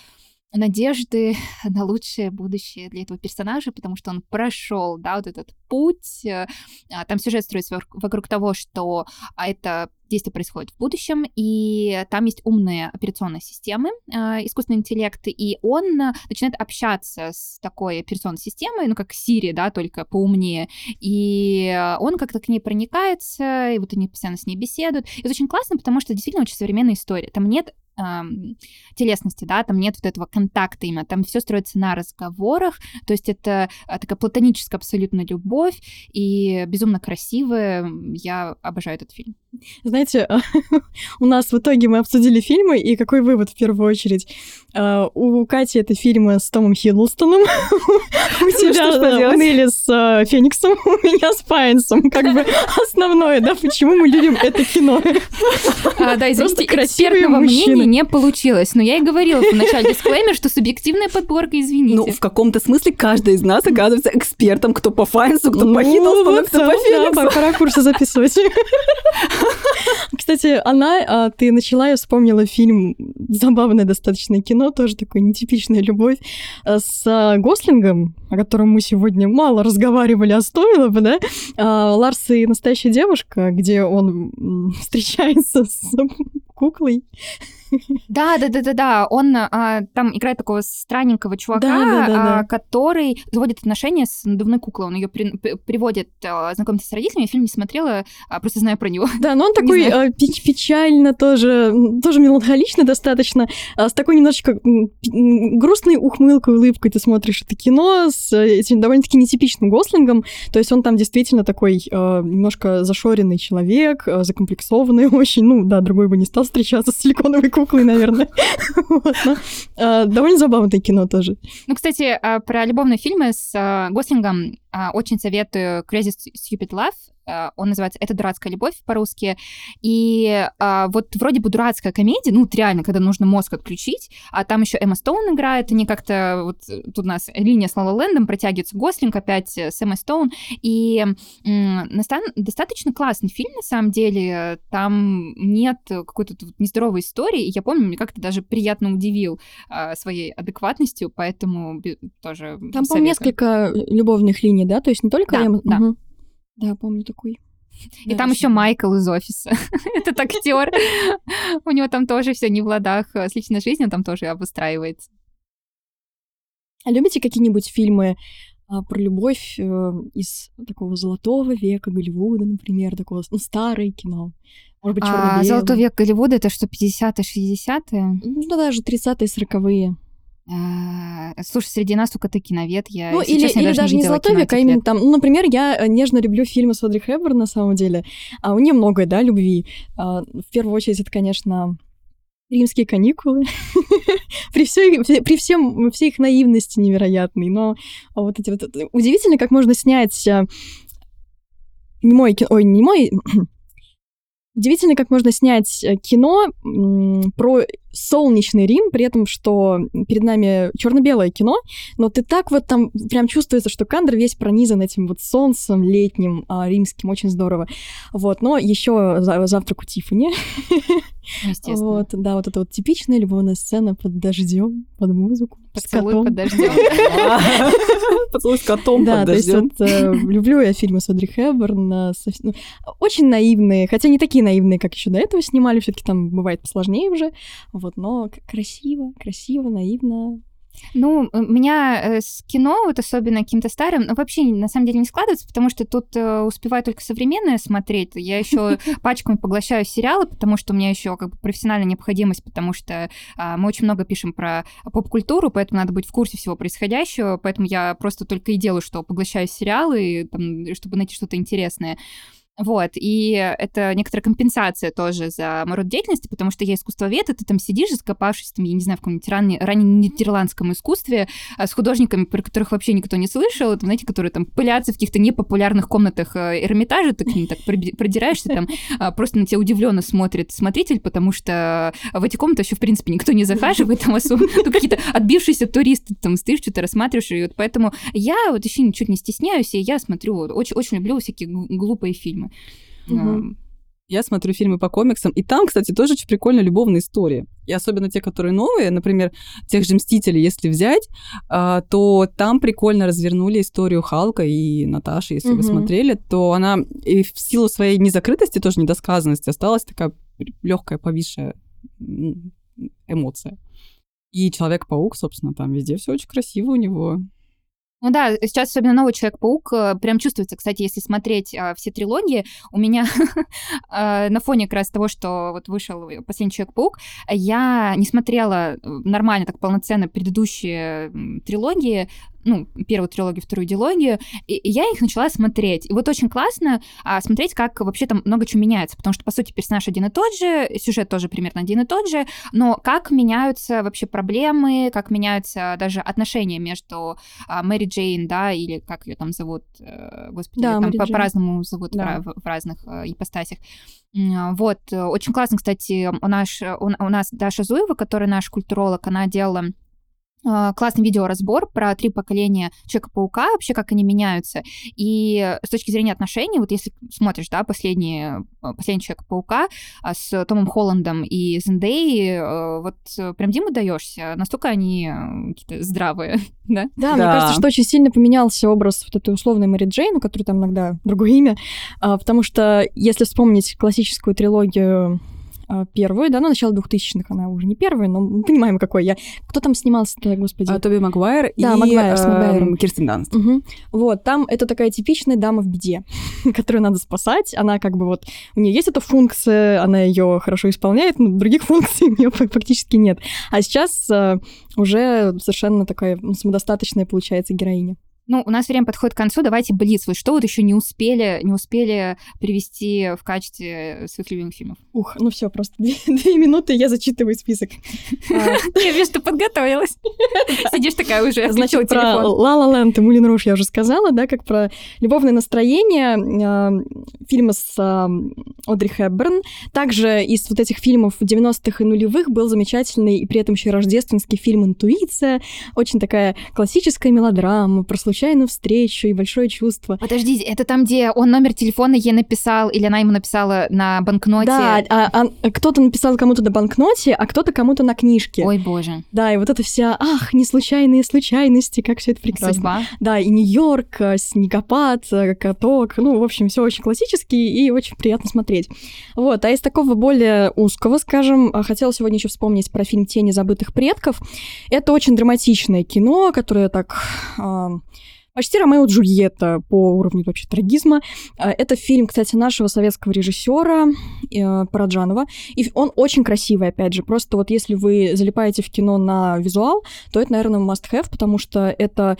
надежды на лучшее будущее для этого персонажа, потому что он прошел, да, вот этот путь. э, а, Там сюжет строится вок- вокруг того, что а, это действие происходит в будущем, и там есть умные операционные системы, э, искусственный интеллект, и он э, начинает общаться с такой операционной системой, ну, как Siri, да, только поумнее, и э, он как-то к ней проникается, и вот они постоянно с ней беседуют. И это очень классно, потому что действительно очень современная история. Там нет эм, телесности, да, там нет вот этого контакта именно, там все строится на разговорах, то есть это а, такая платоническая абсолютно любовь и безумно красивая. Я обожаю этот фильм. Знаете, у нас в итоге мы обсудили фильмы, и какой вывод в первую очередь? А, У Кати это фильмы с Томом Хиддлстоном, у тебя Нелли с а, Фениксом, у меня с Пайнсом. Как бы основное, да, почему мы любим это кино. Да, красивые экспертного мужчины. Мнения не получилось, но я и говорила в начале дисклеймер, что субъективная подборка, извините. Ну, в каком-то смысле каждый из нас оказывается экспертом, кто по Файнсу, кто по Ну, Хиддлстону, вот, кто да, по да, Фениксу. пора курсы записывать. Кстати, она, а, ты начала, я вспомнила фильм, забавное достаточно кино, тоже такое нетипичная любовь, а, с а, Гослингом, о котором мы сегодня мало разговаривали, а стоило бы, да? А, Ларс и настоящая девушка, где он встречается с куклой. Да, да, да, да, да. Он а, там играет такого странненького чувака, Да, да, да, а, который заводит отношения с надувной куклой. Он ее приводит а, знакомиться с родителями. Я фильм не смотрела, а, просто знаю про него. Да, но он такой а, печ- печально тоже, тоже меланхолично достаточно, а, с такой немножечко грустной ухмылкой, улыбкой ты смотришь это кино с э, этим довольно-таки нетипичным Гослингом, то есть он там действительно такой а, немножко зашоренный человек, а, закомплексованный очень, ну да, другой бы не стал встречаться с силиконовой куклой, наверное. Вот, но, а, Довольно забавное кино тоже. Ну, кстати, а, про любовные фильмы с а, Гослингом очень советую Crazy Stupid Love. А, Он называется «Это дурацкая любовь» по-русски. И а, вот вроде бы дурацкая комедия, ну, вот реально, когда нужно мозг отключить, а там еще Эмма Стоун играет, они как-то, вот э, тут у нас линия с Ла Лэндом протягивается, Гослинг опять э, с Эммой Стоун, и м, достаточно классный фильм, на самом деле, там нет какой-то нездоровой истории, и я помню, мне как-то даже приятно удивил а, своей адекватностью, поэтому тоже Там, по-моему, советую. несколько любовных линий, да? То есть не только Да, Эмма- да. Мгм. Да, помню такой. И Да, там еще. Майкл из офиса. Этот актер. У него там тоже все не в ладах э, с личной жизнью, там тоже обустраивается. А любите какие-нибудь фильмы а, про любовь э, из такого золотого века Голливуда, например, такого ну, старое кино? Может быть, А Золотой век Голливуда это что, 50-е, 60-е? Ну, даже 30-е, 40-е. А, Слушай, среди нас только ты киновед, я, Ну, или, честно, или даже, даже не видела золотой век, а именно там... Ну, например, я э, нежно люблю фильмы с Одри Хепберн, на самом деле. А у нее многое, да, любви. А, в первую очередь, это, конечно, римские каникулы. при, всей, при всем, всей их наивности невероятной. Но вот эти вот... это Удивительно, как можно снять а, немое кино... Ой, не немое... Удивительно, как можно снять э, кино про солнечный Рим, при этом, что перед нами черно-белое кино, но ты так вот там прям чувствуется, что кадр весь пронизан этим вот солнцем летним, а, римским, очень здорово. Вот, но еще завтрак у Тиффани. Ну, Естественно. Вот, да, вот эта вот типичная любовная сцена под дождем, под музыку, с Поцелуй котом. под дождем. Поцелуй с котом Да, под то есть дождем. вот э, люблю я фильмы с Одри Хепберн, э, ну, очень наивные, хотя не такие наивные, как еще до этого снимали, все таки там бывает посложнее уже, вот, но красиво, красиво, наивно. Ну, у меня э, с кино, вот особенно каким-то старым, ну, вообще на самом деле не складывается, потому что тут э, успеваю только современное смотреть. Я еще пачками поглощаю сериалы, потому что у меня еще как бы профессиональная необходимость, потому что а, мы очень много пишем про поп-культуру, поэтому надо быть в курсе всего происходящего, поэтому я просто только и делаю, что поглощаю сериалы, и, там, чтобы найти что-то интересное. Вот, и это некоторая компенсация тоже за мой род деятельности, потому что я искусствовед, и ты там сидишь, закопавшись, там, я не знаю, в каком-нибудь ранее, ранее нидерландском искусстве, а, с художниками, про которых вообще никто не слышал, там, знаете, которые там пылятся в каких-то непопулярных комнатах э, Эрмитажа, ты к ним так продираешься, там а, просто на тебя удивленно смотрит смотритель, потому что в эти комнаты еще, в принципе, никто не захаживает, там особо какие-то отбившиеся туристы, там, стоишь, что-то рассматриваешь, и вот поэтому я вот еще ничуть не стесняюсь, и я смотрю, очень, очень люблю всякие гл- глупые фильмы. Мгм. Я смотрю фильмы по комиксам, и там, кстати, тоже очень прикольная любовная история. И особенно те, которые новые, например, тех же «Мстителей», если взять, а, то там прикольно развернули историю Халка и Наташи, если вы Мгм. смотрели, то она и в силу своей незакрытости, тоже недосказанности, осталась такая легкая, повисшая эмоция. И Человек-паук, собственно, там везде все очень красиво у него. Ну да, сейчас особенно новый Человек-паук э, прям чувствуется. Кстати, если смотреть а, все трилогии, у меня а, на фоне как раз того, что вот вышел последний Человек-паук, я не смотрела э, нормально, так полноценно предыдущие трилогии, ну, первую трилогию, вторую дилогию, и, и я их начала смотреть. И вот очень классно а, смотреть, как вообще там много чего меняется, потому что, по сути, персонаж один и тот же, сюжет тоже примерно один и тот же, но как меняются вообще проблемы, как меняются даже отношения между а, Мэри Джейн, да, или как ее там зовут, э, господи, Да, там по- по-разному зовут в Да. в, в разных э, ипостасях. Вот, э, очень классно, кстати, у, наш, у, у нас Даша Зуева, которая наш культуролог, она делала э, классный видеоразбор про три поколения Человека-паука, вообще как они меняются. И с точки зрения отношений, вот если смотришь, да, последний, э, последний Человека-паука а, с Томом Холландом и Зендей, э, вот э, прям Диму даешься, настолько они э, какие-то здравые, да? Да, мне Да. кажется, что очень сильно поменялся образ вот этой условной Мэри Джейн, у которой там иногда другое имя, а, потому что если вспомнить классическую трилогию а, первую, да, ну, начало 2000-х, она уже не первая, но мы понимаем, какой я. Кто там снимался-то, господи? А, Тоби Магуайр Да, и Магуайр с эм, Магуайром. Кирстен Данст. Мгм. Вот, там это такая типичная дама в беде, которую надо спасать. Она как бы вот, у нее есть эта функция, она ее хорошо исполняет, но других функций у нее фактически нет. А сейчас э, уже совершенно такая ну, самодостаточная получается героиня. Ну, у нас время подходит к концу, давайте блиц. Вот что вот еще не успели, не успели привести в качестве своих любимых фильмов? Ух, ну все, просто две, две минуты, я зачитываю список. А, Я вижу, что подготовилась. Сидишь такая уже, Значит, про. «Ла Ла Ленд» и «Мулин Руж» я уже сказала, да, как про любовное настроение э, фильма с э, Одри Хепберн. Также из вот этих фильмов 90-х и нулевых был замечательный и при этом еще рождественский фильм «Интуиция». Очень такая классическая мелодрама про случайную встречу и большое чувство. Подождите, это там, где он номер телефона ей написал, или она ему написала на банкноте? Да, а- а кто-то написал кому-то на банкноте, а кто-то кому-то на книжке. Ой, боже. Да, и вот это вся, ах, не случайные случайности, как все это прекрасно. Судьба. Да, и Нью-Йорк, э, снегопад, э, каток, ну, в общем, все очень классически и очень приятно смотреть. Вот, а из такого более узкого, скажем, а, хотела сегодня еще вспомнить про фильм «Тени забытых предков». Это очень драматичное кино, которое так... а, Почти Ромео и Джульетта по уровню вообще трагизма. А, Это фильм, кстати, нашего советского режиссера э, Параджанова. И он очень красивый, опять же. Просто вот если вы залипаете в кино на визуал, то это, наверное, must-have, потому что это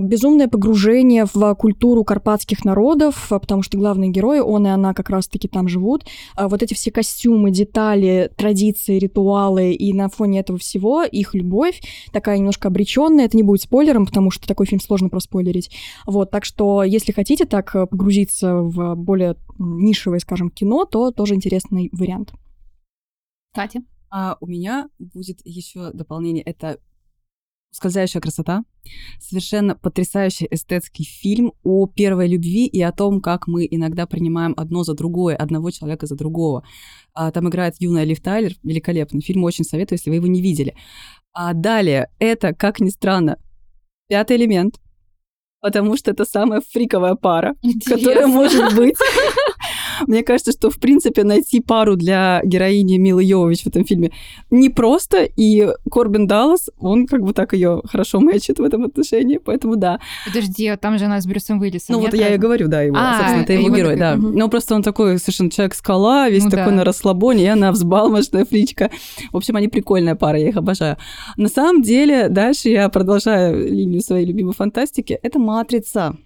безумное погружение в культуру карпатских народов, э, потому что главные герои, он и она как раз-таки там живут. А Вот эти все костюмы, детали, традиции, ритуалы, и на фоне этого всего их любовь такая немножко обреченная. Это не будет спойлером, потому что такой фильм сложно проспойлерить. Вот, так что, если хотите так э, погрузиться в более нишевое, скажем, кино, то тоже интересный вариант. Катя? А у меня будет еще дополнение. Это «Скользящая красота». Совершенно потрясающий эстетский фильм о первой любви и о том, как мы иногда принимаем одно за другое, одного человека за другого. А, Там играет юная Лив Тайлер, великолепный фильм, очень советую, если вы его не видели. А далее, это, как ни странно, пятый элемент, потому что это самая фриковая пара, которая может быть. Мне кажется, что, в принципе, найти пару для героини Милы Йовович в этом фильме непросто, и Корбин Даллас, он как бы так ее хорошо мэчит в этом отношении, поэтому да. Подожди, а там же она с Брюсом Уиллисом. Ну вот я и говорю, да, его, А, собственно, это его, герой, да. Ну просто он такой совершенно человек-скала, весь Ну такой на расслабоне, и она взбалмошная фричка. В общем, они прикольная пара, я их обожаю. На самом деле, дальше я продолжаю линию своей любимой фантастики. Это «Матрица».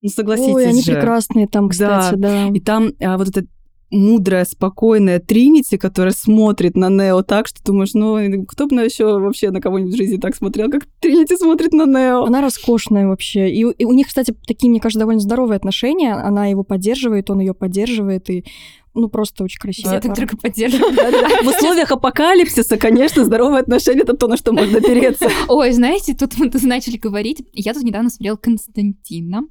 Ну, согласитесь Ой, они же. прекрасные там, кстати, да. И там а, вот эта мудрая, спокойная Тринити, которая смотрит на Нео так, что думаешь, ну, кто бы еще вообще на кого-нибудь в жизни так смотрел, как Тринити смотрит на Нео. Она роскошная вообще. И, и у них, кстати, такие, мне кажется, довольно здоровые отношения. Она его поддерживает, он ее поддерживает. И ну, просто очень красиво. Все так только поддерживают. да-да. В условиях апокалипсиса, конечно, здоровые отношения — это то, на что можно опереться. Ой, знаете, тут мы тут начали говорить. Я тут недавно смотрела Константина.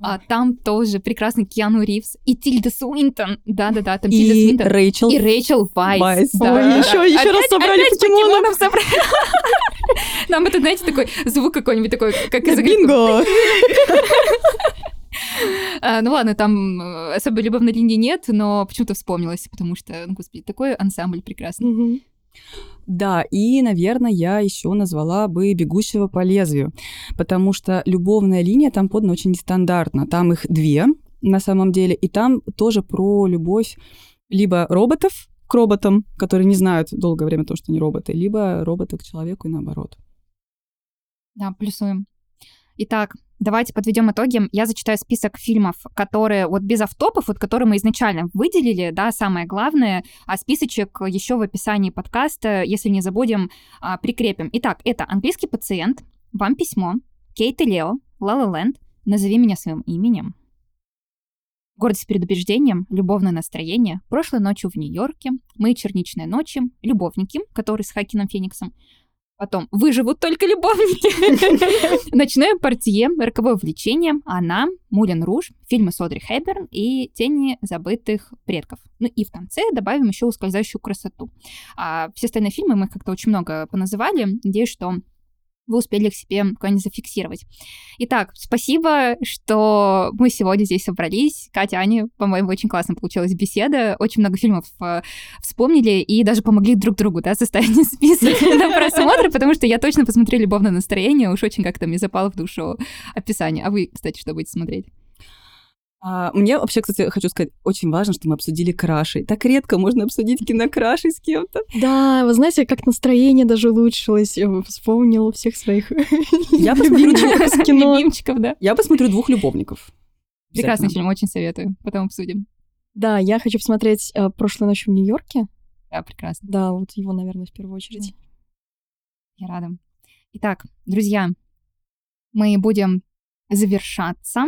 А, там тоже прекрасный Киану Ривз и Тильда Суинтон. Да-да-да, там Тильда И Суинтон. Рэйчел. И Рэйчел Вайс. Еще- раз собрали покемонов. Нам это, знаете, такой звук какой-нибудь такой, как из игры. Бинго! А, Ну ладно, там э, особой любовной линии нет, но почему-то вспомнилось, потому что, ну, господи, такой ансамбль прекрасный. Да, и, наверное, я еще назвала бы «Бегущего по лезвию», потому что любовная линия там подана очень нестандартно. Там их две, на самом деле, и там тоже про любовь либо роботов к роботам, которые не знают долгое время то, что они роботы, либо робота к человеку и наоборот. Да, плюсуем. Итак, давайте подведем итоги. Я зачитаю список фильмов, которые вот без автопов, вот которые мы изначально выделили, да, самое главное, а списочек еще в описании подкаста, если не забудем, а, прикрепим. Итак, это «Английский пациент», «Вам письмо», «Кейт и Лео», «Ла Ла Ленд», «Назови меня своим именем», «Гордость предубеждением», «Любовное настроение», «Прошлой ночью в Нью-Йорке», «Мы черничные ночи», «Любовники», который с Хакином Фениксом, Потом «Выживут только любовники». Ночное портье, роковое влечение, она, Мулен Руж, фильмы с Одри Хэбберн и Тени забытых предков. Ну и в конце добавим еще ускользающую красоту. А все остальные фильмы мы как-то очень много поназывали. Надеюсь, что вы успели их себе куда-нибудь зафиксировать. Итак, спасибо, что мы сегодня здесь собрались. Катя, Аня, по-моему, очень классно получилась беседа. Очень много фильмов э, вспомнили и даже помогли друг другу, да, составить список на просмотр, потому что я точно посмотрю «Любовное настроение», уж очень как-то мне запало в душу описание. А вы, кстати, что будете смотреть? А, мне вообще, кстати, хочу сказать, очень важно, что мы обсудили краши. Так редко можно обсудить кинокраши с кем-то. Да, вы знаете, как настроение даже улучшилось. Я вспомнила всех своих Я посмотрю, кино. Любимчиков, да. я посмотрю «Двух любовников». Прекрасный фильм, очень советую. Потом обсудим. Да, я хочу посмотреть э, «Прошлой ночью в Нью-Йорке». Да, прекрасно. Да, вот его, наверное, в первую очередь. Я рада. Итак, друзья, мы будем завершаться.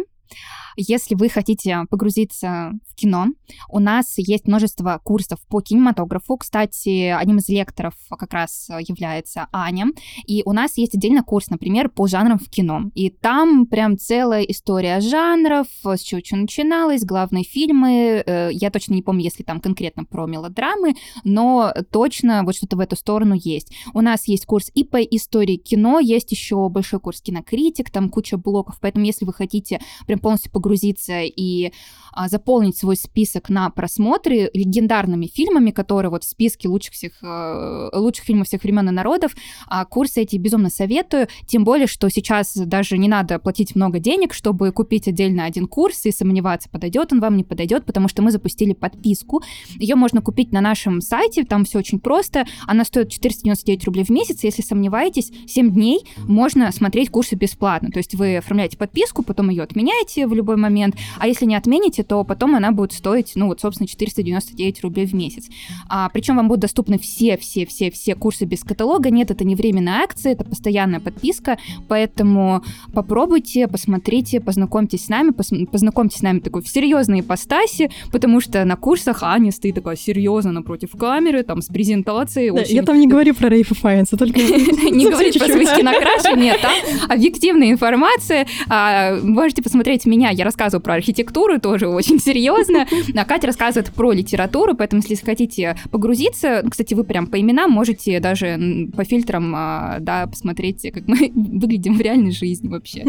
Если вы хотите погрузиться в кино, у нас есть множество курсов по кинематографу. Кстати, одним из лекторов как раз является Аня. И у нас есть отдельно курс, например, по жанрам в кино. И там прям целая история жанров, с чего начиналось, главные фильмы. Э, Я точно не помню, если там конкретно про мелодрамы, но точно вот что-то в эту сторону есть. У нас есть курс и по истории кино, есть еще большой курс кинокритик, там куча блоков, поэтому если вы хотите прям полностью погрузиться и а, заполнить свой список на просмотры легендарными фильмами, которые вот в списке лучших, всех, э, лучших фильмов всех времен и народов, а, курсы эти безумно советую, тем более, что сейчас даже не надо платить много денег, чтобы купить отдельно один курс и сомневаться, подойдет он вам, не подойдет, потому что мы запустили подписку, ее можно купить на нашем сайте, там все очень просто. Она стоит 499 рублей в месяц. Если сомневаетесь, 7 дней можно смотреть курсы бесплатно. То есть вы оформляете подписку, потом ее отменяете в любой момент. А если не отмените, то потом она будет стоить, ну вот, собственно, 499 рублей в месяц. А, причем вам будут доступны все-все-все-все курсы без каталога. Нет, это не временная акция, это постоянная подписка. Поэтому попробуйте, посмотрите, познакомьтесь с нами, познакомьтесь с нами такой в серьезной ипостаси, потому что на курсах Аня стоит такая серьезно напротив камеры, там с презентацией. Да, очень Я там не говорю про Рейфа Файнса, только не говорит про чуть-чуть. свои кинокраши, нет, там объективная информация. А, Можете посмотреть меня, я рассказываю про архитектуру, тоже очень серьезно. А Катя рассказывает про литературу, поэтому если хотите погрузиться, ну, кстати, вы прям по именам можете даже по фильтрам, а, да, посмотреть, как мы выглядим в реальной жизни вообще,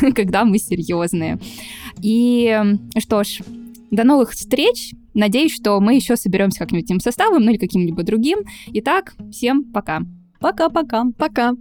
когда мы серьезные. И что ж, до новых встреч. Надеюсь, что мы еще соберемся как-нибудь тем составом, ну или каким-либо другим. Итак, всем пока. Пока-пока. Пока.